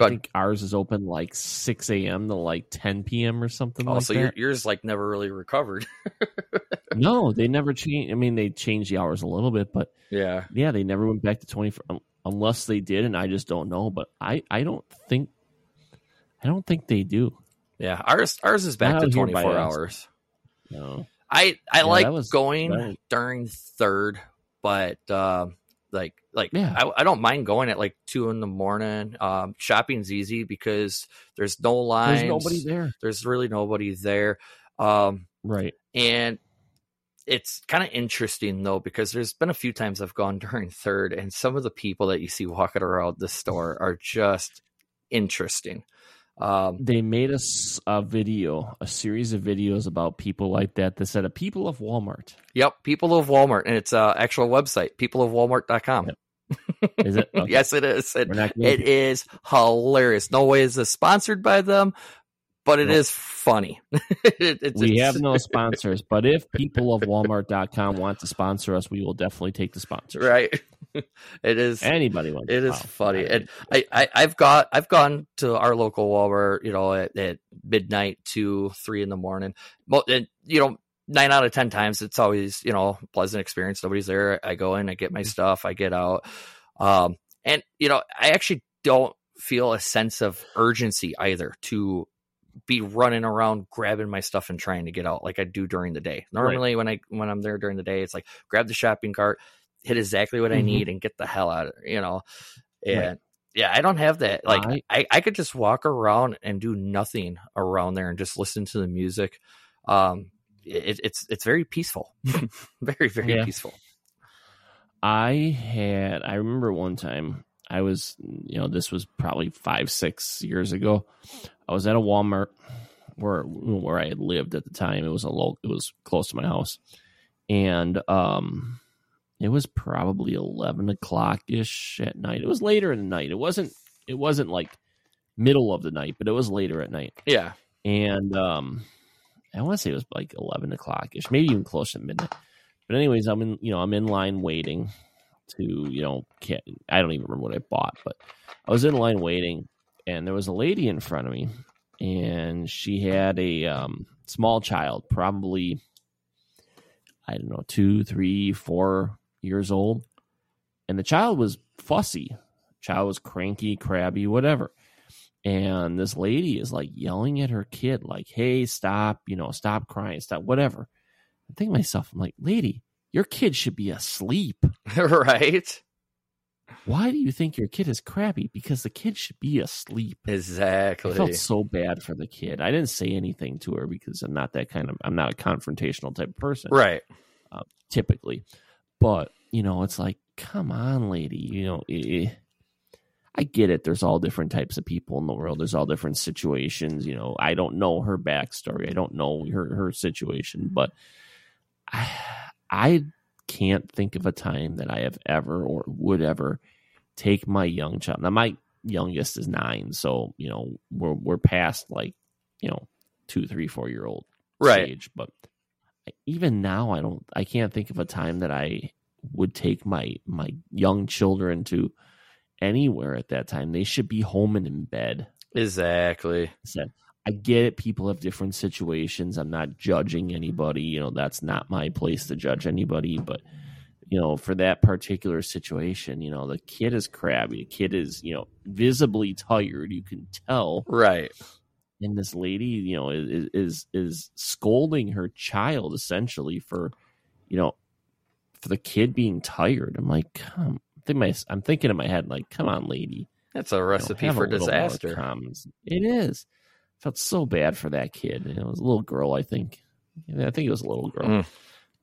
I think ours is open like six a.m. to like ten p.m. or something like also your, that. yours like never really recovered. no, they never changed. I mean, they changed the hours a little bit, but yeah, yeah, they never went back to twenty four um, unless they did, and I just don't know. But I, I don't think, I don't think they do. yeah. Ours ours is back to out here twenty by four us. hours. No, I I Yeah, like was- going was- during third, but um, like like Yeah. I, I don't mind going at like two in the morning. Um, shopping's easy because there's no lines. there's nobody there. There's really nobody there. Um, Right. and it's kind of interesting though because there's been a few times I've gone during third, and some of the people that you see walking around the store are just interesting. Um, They made us a video, a series of videos about people like that. That said, "A people of Walmart." yep, people of Walmart, and it's uh actual website, peopleofwalmart.com. Is it? Okay. yes, it is. It, We're not gonna- it is hilarious. No way is this sponsored by them, but it is funny. It- it's- we have no sponsors, but if people of Walmart.com want to sponsor us, we will definitely take the sponsors. right. it is. Anybody wants? It is funny, and I, I I've got I've gone to our local Walmart, you know, at, at midnight to three in the morning. And you know, nine out of ten times it's always you know pleasant experience. Nobody's there. I go in, I get my Mm-hmm. stuff, I get out, um, and you know, I actually don't feel a sense of urgency either to be running around grabbing my stuff and trying to get out like I do during the day. Normally when I when I'm there during the day, it's like grab the shopping cart, hit exactly what I Mhm. need and get the hell out of it, you know. And Right. yeah, I don't have that. Like I- I, I could just walk around and do nothing around there and just listen to the music. Um it, it's it's very peaceful. very, very Yeah. peaceful. I had. I remember one time. I was, you know, this was probably five, six years ago. I was at a Walmart where where I had lived at the time. It was a low. It was close to my house, and um, it was probably eleven o'clock ish at night. It was later in the night. It wasn't. It wasn't like middle of the night, but it was later at night. Yeah. and um i want to say it was like 11 o'clock ish maybe even close to midnight but anyways i'm in you know i'm in line waiting to you know can't, i don't even remember what i bought but i was in line waiting and there was a lady in front of me and she had a um, small child probably i don't know two three four years old and the child was fussy. Child was cranky crabby whatever. And this lady is like yelling at her kid like hey stop you know stop crying stop whatever. I think to myself i'm like lady your kid should be asleep. Right. why do you think your kid is crabby? Because the kid should be asleep. Exactly. i felt so bad for the kid. I didn't say anything to her because i'm not that kind of i'm not a confrontational type of person. Right. Uh, typically but you know it's like come on lady you know eh, i get it. There's all different types of people in the world. There's all different situations you know. I don't know her backstory. I don't know her her situation but i i can't think of a time that i have ever or would ever take my young child. Now my youngest is nine so you know we're we're past like you know two three four year old Right. stage but even now i don't i can't think of a time that i would take my my young children to anywhere at that time. They should be home and in bed. Exactly. said i get it. People have different situations. I'm not judging anybody. You know that's not my place to judge anybody. But you know for that particular situation you know the kid is crabby. The kid is you know visibly tired you can tell. Right. and this lady you know is is is scolding her child essentially for you know for the kid being tired. I'm like come I think my, i'm thinking in my head like come on lady. That's a you know, recipe a for disaster. it is. Felt so bad for that kid. It was a little girl i think. I think it was a little girl. Mm.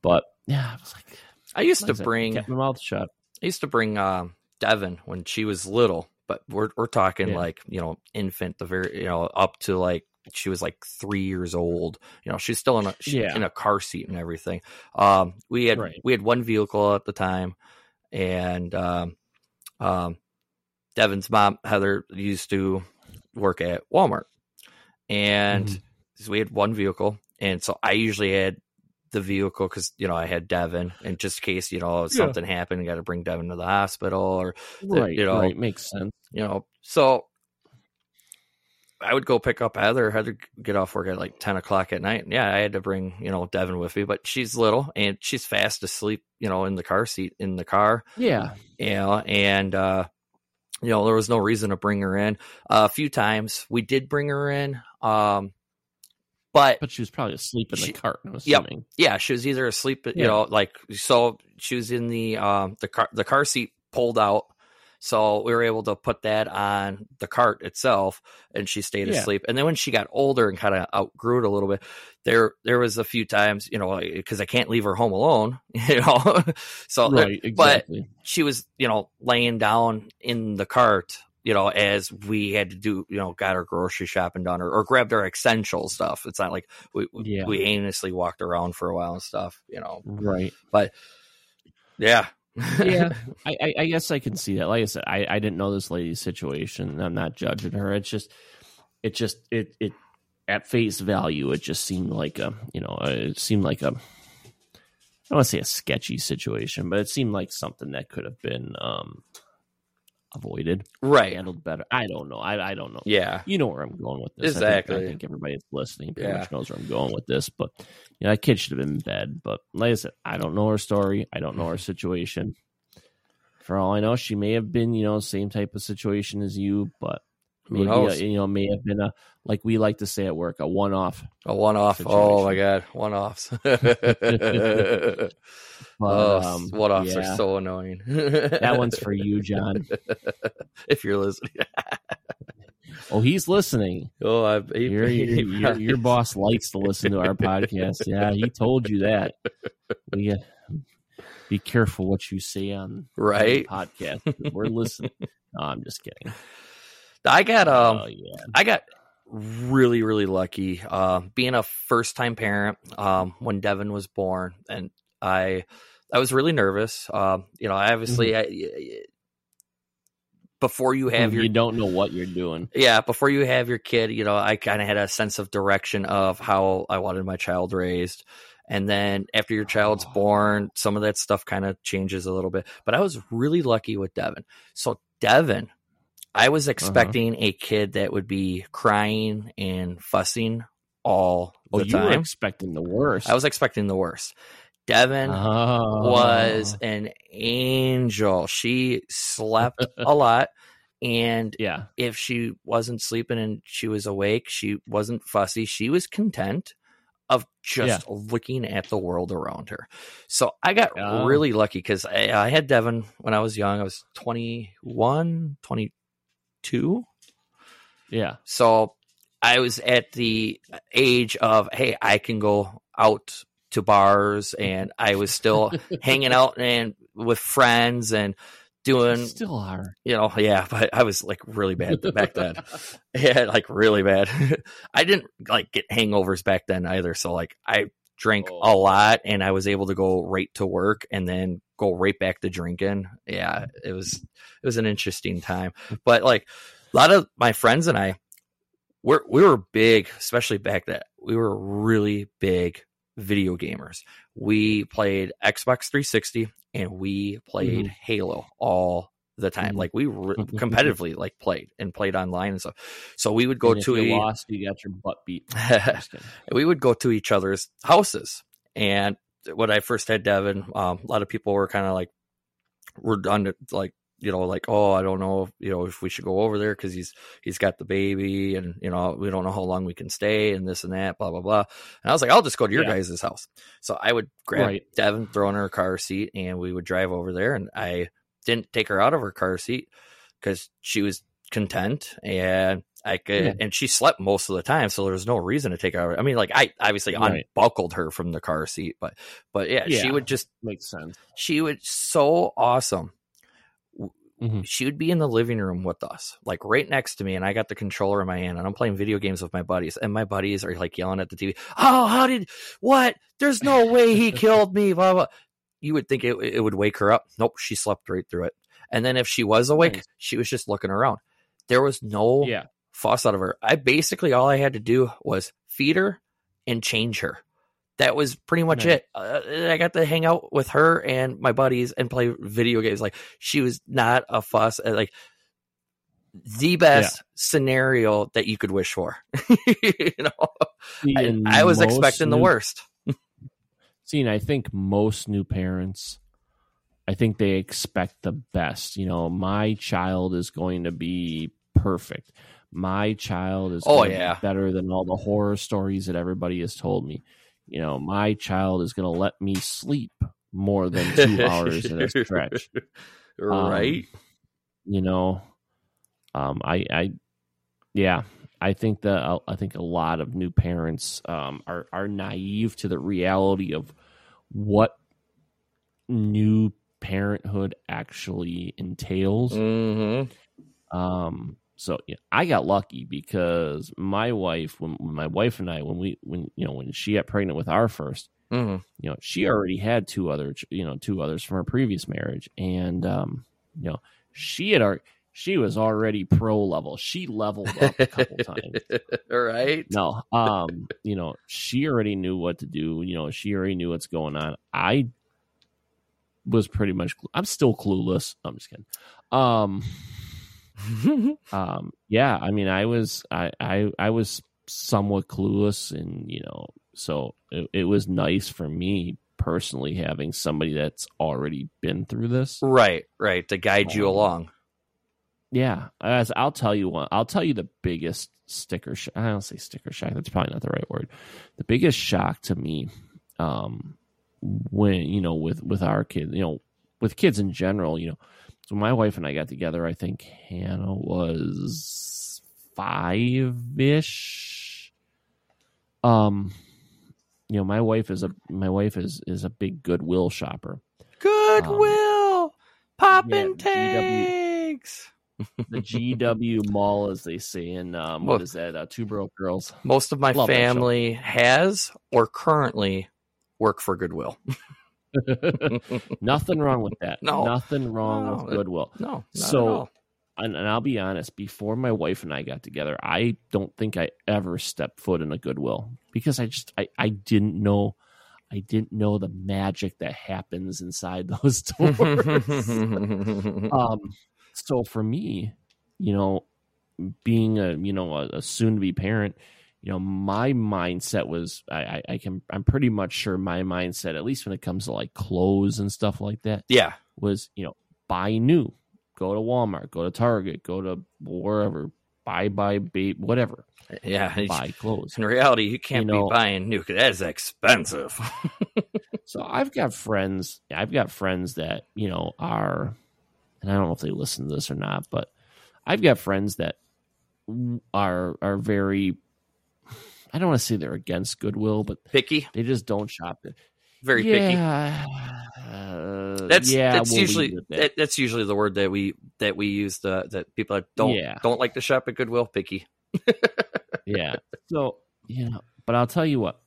but yeah i was like I used to bring kept my mouth shut. I used to bring um, Devin when she was little, but we're we're talking Yeah. like you know infant, the very you know up to like she was like three years old. You know, she's still in a she, Yeah. in a car seat and everything. Um, we had Right. we had one vehicle at the time, and um, um, Devin's mom Heather used to work at Walmart, and Mhm. so we had one vehicle, and so I usually had the vehicle because you know I had Devin, and just in case you know Yeah. something happened, I got to bring Devin to the hospital, or right you know, right makes sense you know. So I would go pick up Heather. Heather get off work at like ten o'clock at night. And yeah, I had to bring you know Devin with me, but she's little and she's fast asleep, you know, in the car seat in the car. Yeah. You know, and uh, you know there was no reason to bring her in. Uh, a few times we did bring her in, um, but But she was probably asleep in She- the cart. I'm Yep. assuming. yeah, she was either asleep, you Yeah. know, like so she was in the um the car the car seat pulled out. So we were able to put that on the cart itself and she stayed Yeah. asleep. And then when she got older and kind of outgrew it a little bit, there there was a few times, you know, because I can't leave her home alone, you know. so there- right. but she was, you know, laying down in the cart, you know, as we had to do, you know, got our grocery shopping done or, or grabbed our essential stuff. It's not like we Yeah. we aimlessly walked around for a while and stuff, you know. right. But yeah. Yeah. I, I, I guess I can see that. Like I said, I, I didn't know this lady's situation. I'm not judging her. It's just, it just, it, it, at face value, it just seemed like a, you know, it seemed like a, I don't want to say a sketchy situation, but it seemed like something that could have been um avoided, right. handled better. I don't know. I, I don't know. Yeah. You know where I'm going with this. I think- I think, everybody that's listening pretty Yeah. much knows where I'm going with this. But you know, that kid should have been in bed. But like I said, I don't know her story. I don't know her situation. For all I know, she may have been, you know, same type of situation as you, but maybe uh, you know, may have been a like we like to say at work, a one off. A one off. Oh my god, one offs. But oh, um, one offs yeah, are so annoying. that one's for you, John. if you're listening. Oh, he's listening. Oh, I, he, Your, your, your, boss likes to listen to our podcast. Yeah, he told you that. We, uh, be careful what you say on right. the podcast. We're listening. No, I'm just kidding. I got um. oh yeah, I got really, really lucky uh, being a first time parent um, when Devin was born, and I I was really nervous. Um, you know, I obviously I, before you have your you don't know what you're doing. yeah before you have your kid, you know, I kind of had a sense of direction of how I wanted my child raised. And then after your child's Oh. born, some of that stuff kind of changes a little bit. But I was really lucky with Devin. So Devin, I was uh-huh. expecting a kid that would be crying and fussing all Oh, the you were expecting the worst. I was expecting the worst. Devin Oh. was an angel. She slept a lot. And yeah. if she wasn't sleeping and she was awake, she wasn't fussy. She was content of just looking at the world around her. So I got Oh. really lucky because I, I had Devin when I was young. I was 21, 22. Yeah. So I was at the age of, hey, I can go out to bars and I was still hanging out and with friends and doing Still are. you know, yeah, but I was like really bad back then. Yeah, like really bad. I didn't like get hangovers back then either. So like I drank oh. a Oh. lot and I was able to go right to work and then go right back to drinking. Yeah, it was it was an interesting time. But like a lot of my friends and I we're we were big, especially back then. We were really big video gamers. We played Xbox 360 and we played mm-hmm. Halo all the time. Mhm. Like we re- competitively like played and played online and stuff. So we would go if to you a lost, you got your butt beat. We would go to each other's houses. And when I first had Devin, um, a lot of people were kind of like redundant, like you know, like oh, I don't know, you know, if we should go over there because he's he's got the baby, and you know, we don't know how long we can stay, and this and that, blah blah blah. And I was like, I'll just go to your Yeah. guys' house. So I would grab Right. Devin, throw in her car seat, and we would drive over there. And I didn't take her out of her car seat because she was content and I could, Yeah. and she slept most of the time, so there was no reason to take her out. I mean, like I obviously Right. unbuckled her from the car seat, but but yeah, she would just Makes sense. she would so awesome. Mhm. She would be in the living room with us, like right next to me, and I got the controller in my hand, and I'm playing video games with my buddies, and my buddies are like yelling at the TV. Oh, how did what? There's no way he killed me. Blah blah. You would think it, it would wake her up. Nope, she slept right through it. And then if she was awake, Nice. she was just looking around. There was no Yeah. fuss out of her. I basically all I had to do was feed her and change her. That was pretty much Nice. it. Uh, I got to hang out with her and my buddies and play video games. Like she was not a fuss. uh, Like the best scenario that you could wish for. you know, I, I was expecting the worst. See, and I think most new parents, I think they expect the best. You know, my child is going to be perfect. My child is Oh, going to be yeah. better than all the horror stories that everybody has told me. You know, my child is going to let me sleep more than two hours at a stretch. right? You know, um, I, I, yeah, I think that I think a lot of new parents um, are are naive to the reality of what new parenthood actually entails. mm-hmm. Um, so yeah, I got lucky because my wife, when, when my wife and I, when we, when you know, when she got pregnant with our first, hmm you know, she already had two other, you know, two others from her previous marriage, and um, you know, she had our, she was already pro level. She leveled up a couple times. right? No, um, you know, she already knew what to do. You know, she already knew what's going on. I was pretty much. cl- I'm still clueless. I'm just kidding. Um, um, yeah. I mean, I was, I, I, I was somewhat clueless, and you know, so it, it was nice for me personally having somebody that's already been through this. right, right. To guide you Um, along. Yeah, as I'll tell you one. I'll tell you the biggest sticker shock. I don't say sticker shock. That's probably not the right word. The biggest shock to me, um, when you know, with with our kids, you know, with kids in general, you know, so my wife and I got together. I think Hannah was five ish. Um, you know, my wife is a my wife is is a big Goodwill shopper. Goodwill, popping yeah, GW. tanks. The GW Mall, as they say in um, what is that? Uh, Two Broke Girls. Most of my Love family has or currently work for Goodwill. Nothing wrong with that. No. nothing wrong No, with it- Goodwill. No, not So-. And, and I'll be honest. Before my wife and I got together, I don't think I ever stepped foot in a Goodwill because I just I, I didn't know. I didn't know the magic that happens inside those doors. um so for me you know being a you know a, a soon to be parent you know my mindset was I, I i can i'm pretty much sure my mindset at least when it comes to like clothes and stuff like that yeah, was you know buy new go to walmart go to target go to wherever buy buy babe whatever yeah. buy clothes In reality, you can't You know- be buying new. 'cause That is expensive. So I've got friends. I've got friends that you know are, and I don't know if they listen to this or not, but I've got friends that are are very. I don't want to say they're against Goodwill, but picky, they just don't shop it. very picky. yeah, uh, That's yeah. that's we'll usually leave it at that. that, that's usually the word that we that we use the that people that don't Yeah. don't like to shop at Goodwill. Picky. yeah. So you know, but I'll tell you what.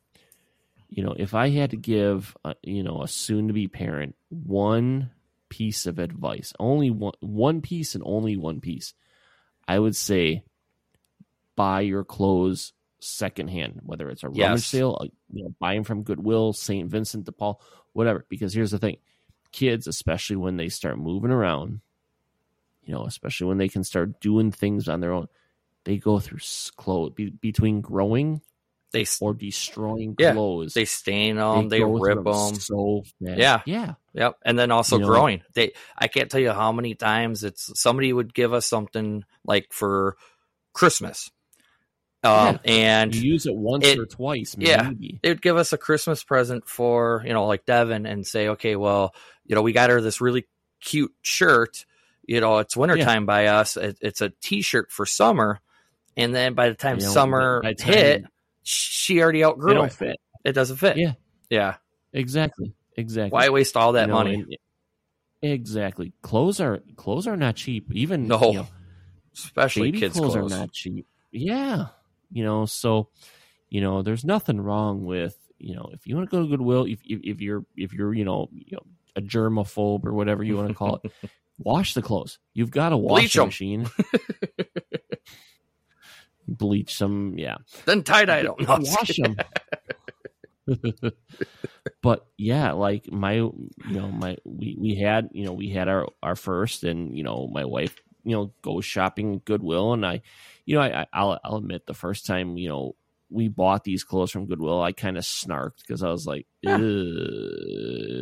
You know, if I had to give, a, you know, a soon-to-be parent one piece of advice, only one, one piece and only one piece, I would say, buy your clothes secondhand, whether it's a rummage sale, uh, you know, buy them from Goodwill, St. Vincent de Paul, whatever. Because here's the thing, kids, especially when they start moving around, you know, especially when they can start doing things on their own, they go through clothes be, between growing They or destroying Yeah, clothes. they stain them, they, go rip them. so fast. Yeah. yeah, Yep, and then also You know- growing. They, I can't tell you how many times it's somebody would give us something like for Christmas, um, and You use it once It- or twice, yeah. they'd give us a Christmas present for you know like Devin and say, okay, well, you know, we got her this really cute shirt. You know, it's wintertime by us. It, it's a T-shirt for summer, and then by the time You know, summer time hit, she already outgrew it. fit. It doesn't fit. Yeah. yeah. Exactly, exactly. Why waste all that You know, money? and- exactly. Clothes are clothes are not cheap. Even No, you know, Especially baby kids' clothes, clothes. are not cheap. Yeah, you know, so you know, there's nothing wrong with you know if you want to go to Goodwill, if if, if you're if you're you know you know a germaphobe or whatever you want to call it, wash the clothes. You've got a washing machine. Bleach them, yeah. Then tie dye them. No, I'm just wash them. but yeah, like my, you know, my we we had, you know, we had our our first, and you know, my wife you know goes shopping at Goodwill, and I, you know, I, I'll I'll admit the first time you know we bought these clothes from Goodwill, I kind of snarked because I was like, Yeah.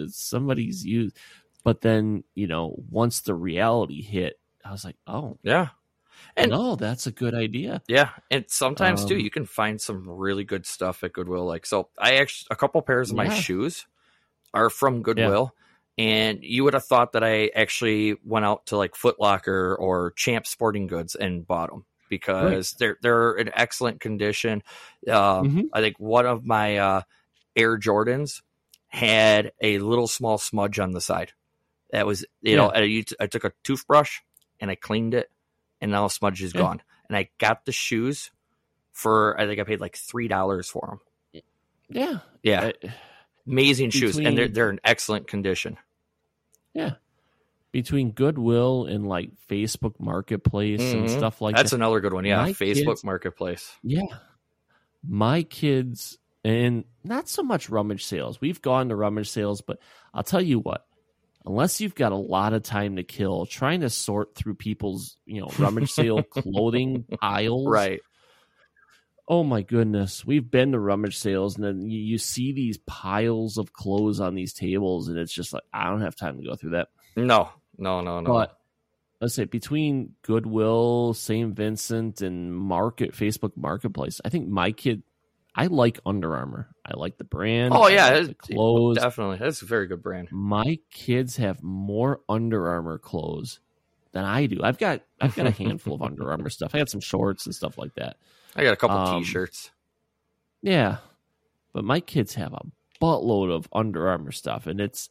Somebody's used. But then you know once the reality hit, I was like, oh Yeah. And- no, that's a good idea. Yeah, and sometimes too, Um, you can find some really good stuff at Goodwill. Like, so I actually a couple pairs of my Yeah. shoes are from Goodwill, and you would have thought that I actually went out to like Foot Locker or Champ Sporting Goods and bought them because they're they're in excellent condition. Um, Mhm. I think one of my uh, Air Jordans had a little small smudge on the side. That was you know I, I took a toothbrush and I cleaned it, and now smudge is Yeah. gone. And I got the shoes for I think I paid like three dollars for them. Yeah, Yeah, amazing shoes, and they're they're in excellent condition. yeah. Between Goodwill and like Facebook Marketplace and Mhm. stuff like that. That's that. another good one. Yeah, My Facebook kids- Marketplace. Yeah. My kids, and not so much rummage sales. We've gone to rummage sales, but I'll tell you what, unless you've got a lot of time to kill, trying to sort through people's, you know, rummage sale clothing aisles. Right. Oh my goodness. We've been to rummage sales and then you, you see these piles of clothes on these tables, and it's just like, I don't have time to go through that. No, no, no, no. But let's say between Goodwill, St. Vincent, and Market Facebook Marketplace, I think my kid, I like Under Armour. I like the brand. oh yeah, like clothes. definitely. That's a very good brand. My kids have more Under Armour clothes than I do. I've got I've got a handful of Under Armour stuff. I got some shorts and stuff like that. I got a couple Um, T-shirts. Yeah, but my kids have a buttload of Under Armour stuff, and it's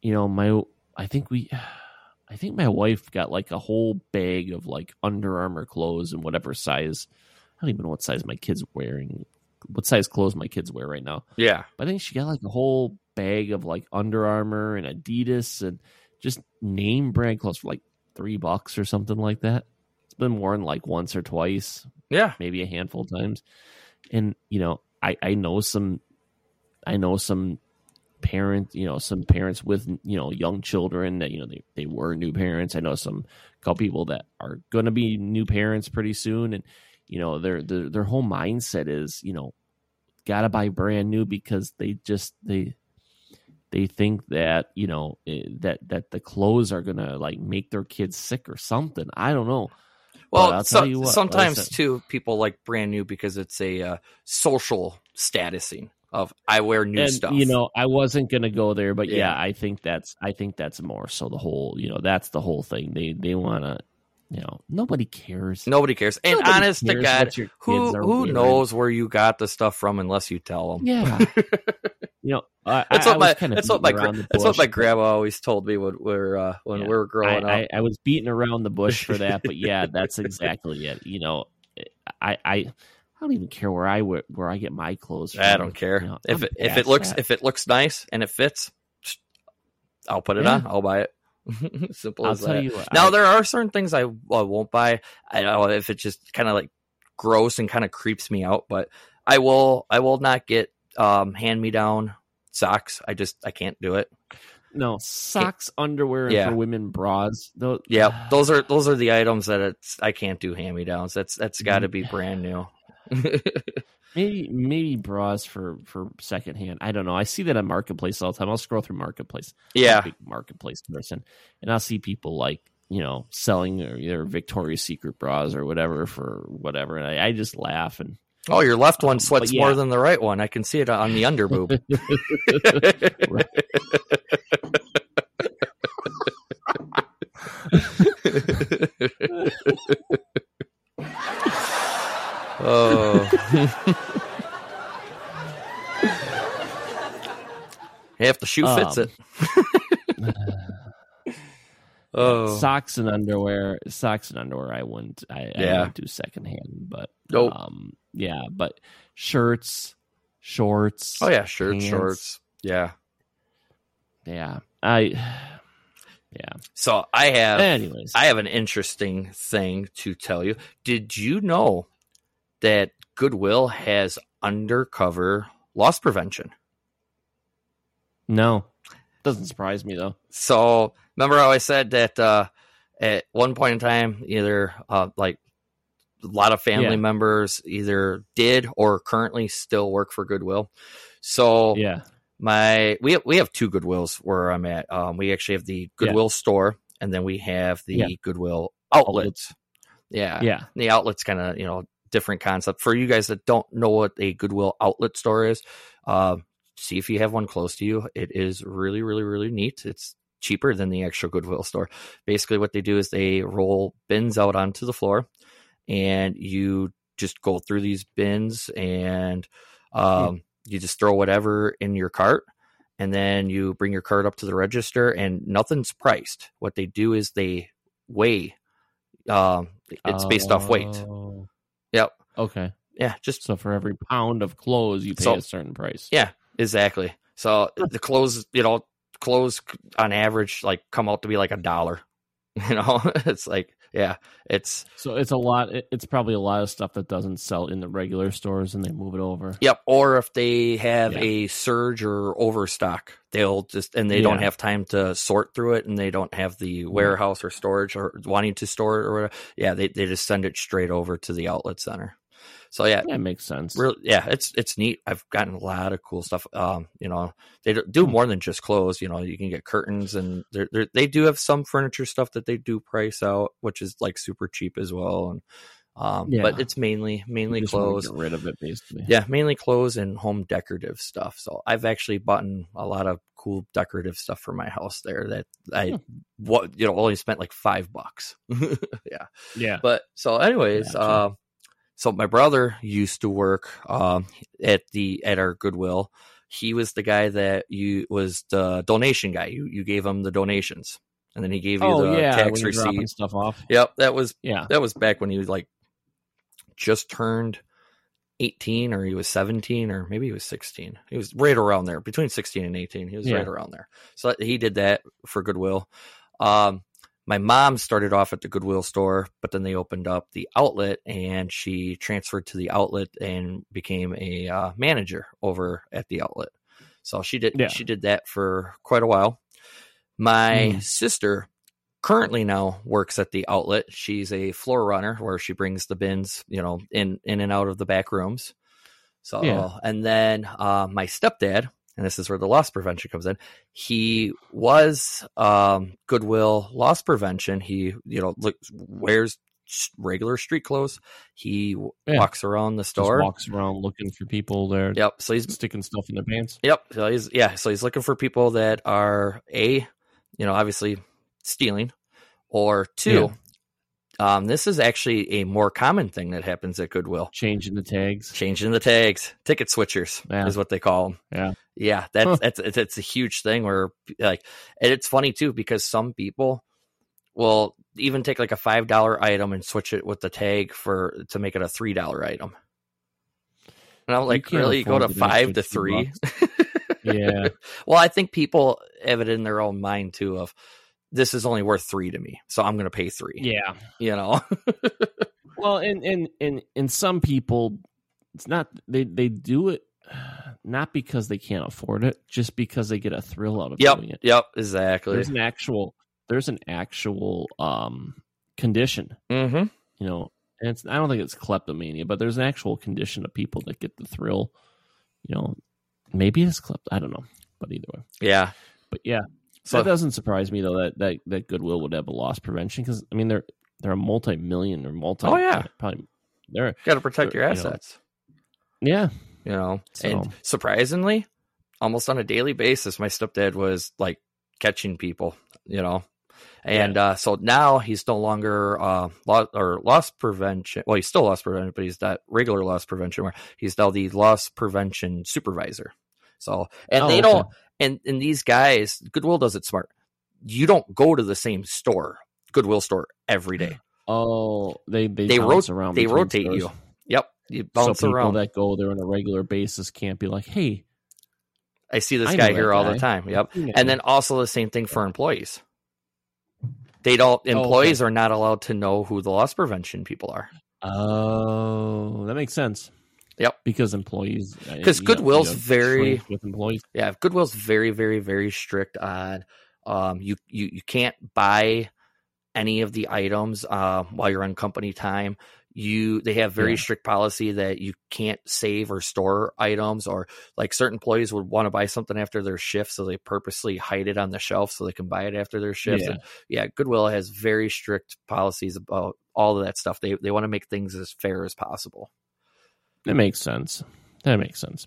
you know my I think we I think my wife got like a whole bag of like Under Armour clothes and whatever size. I don't even know what size my kids wearing, what size clothes my kids wear right now. Yeah, But I think she got like a whole bag of like Under Armour and Adidas and just name brand clothes for like three bucks or something like that. It's been worn like once or twice, yeah. maybe a handful of times. And you know, I I know some, I know some parents, you know, some parents with you know young children that you know they they were new parents. I know some couple people that are going to be new parents pretty soon, and you know their their their whole mindset is you know got to buy brand new because they just they they think that you know eh, that that the clothes are gonna like make their kids sick or something. I don't know. Well, so, what, like sometimes said- too, people like brand new because it's a uh, social statusing of I wear new and stuff. you know i wasn't gonna go there but yeah. Yeah. i think that's i think that's more so the whole you know that's the whole thing they they want to you know nobody cares nobody cares. And Nobody honest to God, who who wearing. knows where you got the stuff from unless you tell them. yeah you know I, That's I, what I my kind of that's what my gra- that's what my grandma always told me when we're uh, when Yeah. we were growing up. I, I was beating around the bush for that but yeah that's exactly it you know i i i don't even care where i wear, where i get my clothes from I don't care You know, if I'm it if it looks that. if it looks nice and it fits. I'll put it Yeah. on. I'll buy it. Simple i'll as tell that. you what, Now I- there are certain things I, I won't buy. I don't know if it just kind of like gross and kind of creeps me out, but I will I will not get um hand me down socks. I just I can't do it. no socks underwear and Yeah. for women bras those, Yeah, those are those are the items that it's I can't do hand me downs. That's that's got to be brand new. Maybe maybe bras for for secondhand. I don't know. I see that on marketplace all the time. I'll scroll through marketplace. Yeah, marketplace person, and I'll see people like you know selling their, their Victoria's Secret bras or whatever for whatever, and I, I just laugh and Oh, your left one Um, sweats yeah. more than the right one. I can see it on the under boob. oh. If the shoe fits Um, it. oh. socks and underwear. Socks and underwear. I wouldn't. I, I wouldn't do secondhand, but Nope. um, yeah, but shirts, shorts. oh yeah, shirts, pants. shorts. Yeah. Yeah, I. Yeah. So I have Anyways, I have an interesting thing to tell you. Did you know that Goodwill has undercover loss prevention? no, doesn't surprise me though. So remember how I said that uh, at one point in time, either uh, like a lot of family Yeah. members either did or currently still work for Goodwill. So Yeah. my we have, we have two Goodwills where I'm at. Um, we actually have the Goodwill store, and then we have the Yeah. Goodwill outlet. Outlets. Yeah, Yeah. the outlet's kind of you know different concept for you guys that don't know what a Goodwill outlet store is. Uh, see if you have one close to you. It is really, really, really neat. It's cheaper than the actual Goodwill store. Basically, what they do is they roll bins out onto the floor, and you just go through these bins and um, you just throw whatever in your cart. And then you bring your cart up to the register, and nothing's priced. What they do is they weigh. Um, it's based off weight. Yep. Okay. Yeah, just So for every pound of clothes, you pay So- a certain price. yeah, exactly. So the clothes, you know, clothes on average like come out to be like a dollar. You know, it's like yeah, it's So it's a lot. It's probably a lot of stuff that doesn't sell in the regular stores, and they move it over. yep. Or if they have Yeah. a surge or overstock, they'll just and they don't have time to sort through it, and they don't have the warehouse or storage or wanting to store it or whatever. Yeah, they they just send it straight over to the outlet center. So yeah, That makes sense. Real, yeah, it's it's neat. I've gotten a lot of cool stuff. Um, you know, they do- more than just clothes. You know, you can get curtains, and they're, they're, they do have some furniture stuff that they do price out, which is like super cheap as well. And um, Yeah. but it's mainly mainly just clothes. Get rid of it, basically. Yeah, mainly clothes and home decorative stuff. So I've actually bought a lot of cool decorative stuff for my house there that I Hmm. what you know only spent like five bucks. yeah. Yeah. But so, anyways, Gotcha. uh, so my brother used to work um, at the at our Goodwill. He was the guy that you was the donation guy. You you gave him the donations, and then he gave you Oh the yeah, tax receipt. stuff off. Yep, that was Yeah. that was back when he was like just turned 18 or he was 17 or maybe he was 16 he was right around there between 16 and 18 he was Yeah. right around there so he did that for goodwill um my mom started off at the goodwill store but then they opened up the outlet and she transferred to the outlet and became a uh, manager over at the outlet so she did Yeah. she did that for quite a while my Mhm. sister currently now works at the outlet. She's a floor runner where she brings the bins, you know, in in and out of the back rooms. So Yeah. and then uh, my stepdad, and this is where the loss prevention comes in. He was um, Goodwill loss prevention. He you know look, wears regular street clothes. He Yeah. walks around the Just store. walks around looking for people there, Yep. So he's sticking stuff in their pants. Yep. So he's yeah. So he's looking for people that are a, you know, obviously stealing, or two. Um, this is actually a more common thing that happens at Goodwill. Changing the tags. Changing the tags, ticket switchers Yeah. is what they call them. Yeah. yeah. That's Huh. that's it's, it's a huge thing where like, and it's funny too because some people will even take like a five dollar item and switch it with the tag for to make it a three dollar item. And I'm like, really, go to to do an five to three? Yeah. well, I think people have it in their own mind too of this is only worth three to me, so I'm going to pay three. Yeah. You know, Well, and and and and some people, it's not they they do it not because they can't afford it, just because they get a thrill out of yep, doing it. yep, exactly. There's an actual there's an actual um condition, Mm-hmm. you know. And it's I don't think it's kleptomania, but there's an actual condition of people that get the thrill. You know, maybe it's klept. I don't know, but either way. Yeah. But yeah, So that doesn't surprise me though that that, that Goodwill would have a loss prevention because I mean they're they're a multi million or multi. Oh, yeah. probably they're got to protect your you know, assets. yeah You know, So- and surprisingly, almost on a daily basis, my stepdad was like catching people. You know. And uh, so now he's no longer uh, loss or loss prevention. Well, he's still loss prevention, but he's not regular loss prevention. Where he's now the loss prevention supervisor. So, and Oh, they okay. don't. And and these guys, Goodwill does it smart. You don't go to the same store, Goodwill store, every day. Oh, they they, They bounce rot- around. They rotate stores. you. Yep, you So bounce people around. that go there on a regular basis can't be like, hey, I see this I guy here that all the time. Yep. And then also the same thing for employees. They don't. Oh, okay. Employees are not allowed to know who the loss prevention people are. oh, that makes sense. Yep. because employees because Goodwill's you got very- with employees. Yeah, Goodwill's very, very, very strict on um you you you can't buy any of the items uh, while you're on company time. You they have very Yeah. strict policy that you can't save or store items, or like certain employees would want to buy something after their shift, so they purposely hide it on the shelf so they can buy it after their shift. Yeah. And yeah, Goodwill has very strict policies about all of that stuff. They they want to make things as fair as possible. That makes sense. That makes sense.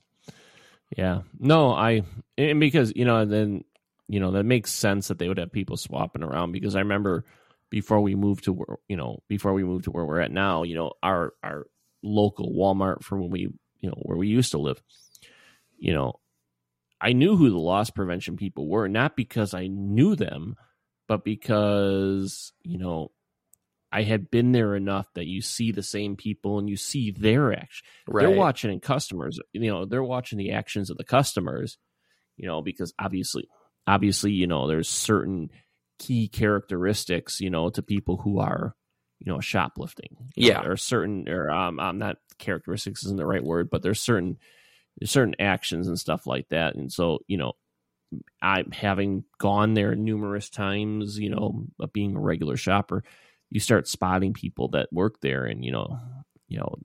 Yeah. No, I and because you know then you know that makes sense that they would have people swapping around because I remember before we moved to where you know before we moved to where we're at now, you know our our local Walmart for when we you know where we used to live, you know, I knew who the loss prevention people were not because I knew them, but because you know I had been there enough that you see the same people and you see their action Right. they're watching in customers you know they're watching the actions of the customers you know because obviously obviously you know there's certain key characteristics you know to people who are you know shoplifting You know, Yeah. there are certain or um i'm not characteristics isn't the right word but there's certain there's certain actions and stuff like that and so you know i having gone there numerous times you know being a regular shopper you start spotting people that work there and you know you know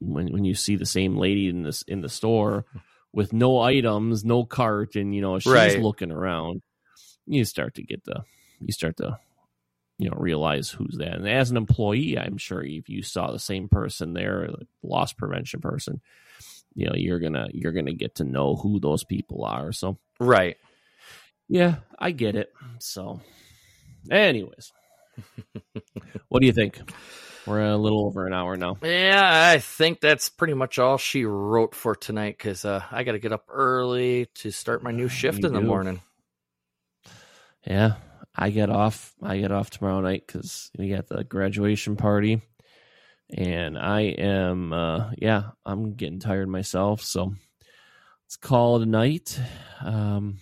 when when you see the same lady in this in the store with no items, no cart, and you know she's Right. looking around, you start to get the you start to you know realize who's that. And as an employee, I'm sure if you saw the same person there, the loss prevention person, you know you're gonna you're gonna get to know who those people are. So right. yeah, I get it. So, anyways, what do you think? We're a little over an hour now. Yeah, I think that's pretty much all she wrote for tonight because uh, I got to get up early to start my new shift You in the morning. Yeah, I get off. I get off tomorrow night because we got the graduation party, and I am. uh Yeah, I'm getting tired myself. So let's call it a night. Um,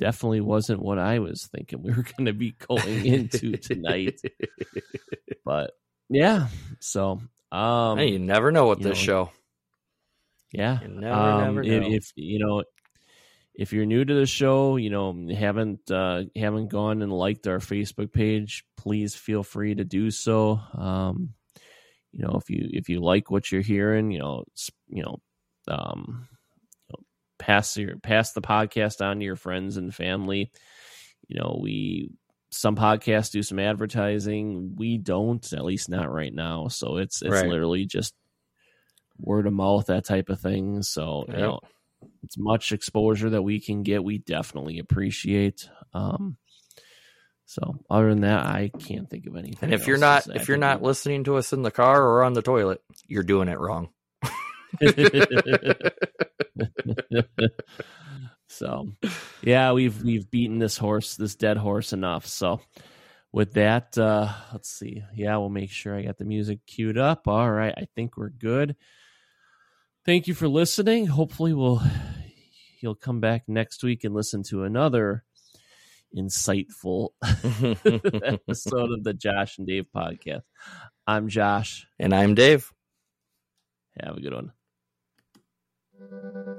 definitely wasn't what I was thinking we were going to be going into tonight, but yeah. So um, hey, you never know with this know, show. Yeah. You never, um, never if, know. if you know if you're new to the show, you know, haven't uh haven't gone and liked our Facebook page, please feel free to do so. Um you know, if you if you like what you're hearing, you know, you know, um pass your pass the podcast on to your friends and family. You know, we some podcasts do some advertising. We don't, at least not right now. So it's it's Right. literally just word of mouth, that type of thing. So you know, it's much exposure that we can get. We definitely appreciate. Um, so other than that, I can't think of anything. And if you're not if you're not listening to us in the car or on the toilet, you're doing it wrong. so yeah, we've we've beaten this horse, this dead horse enough. So with that, uh, let's see. Yeah, we'll make sure I got the music queued up. All right, I think we're good. Thank you for listening. Hopefully, we'll you'll come back next week and listen to another insightful episode of the Josh and Dave podcast. I'm Josh. and I'm Dave. Have a good one. Música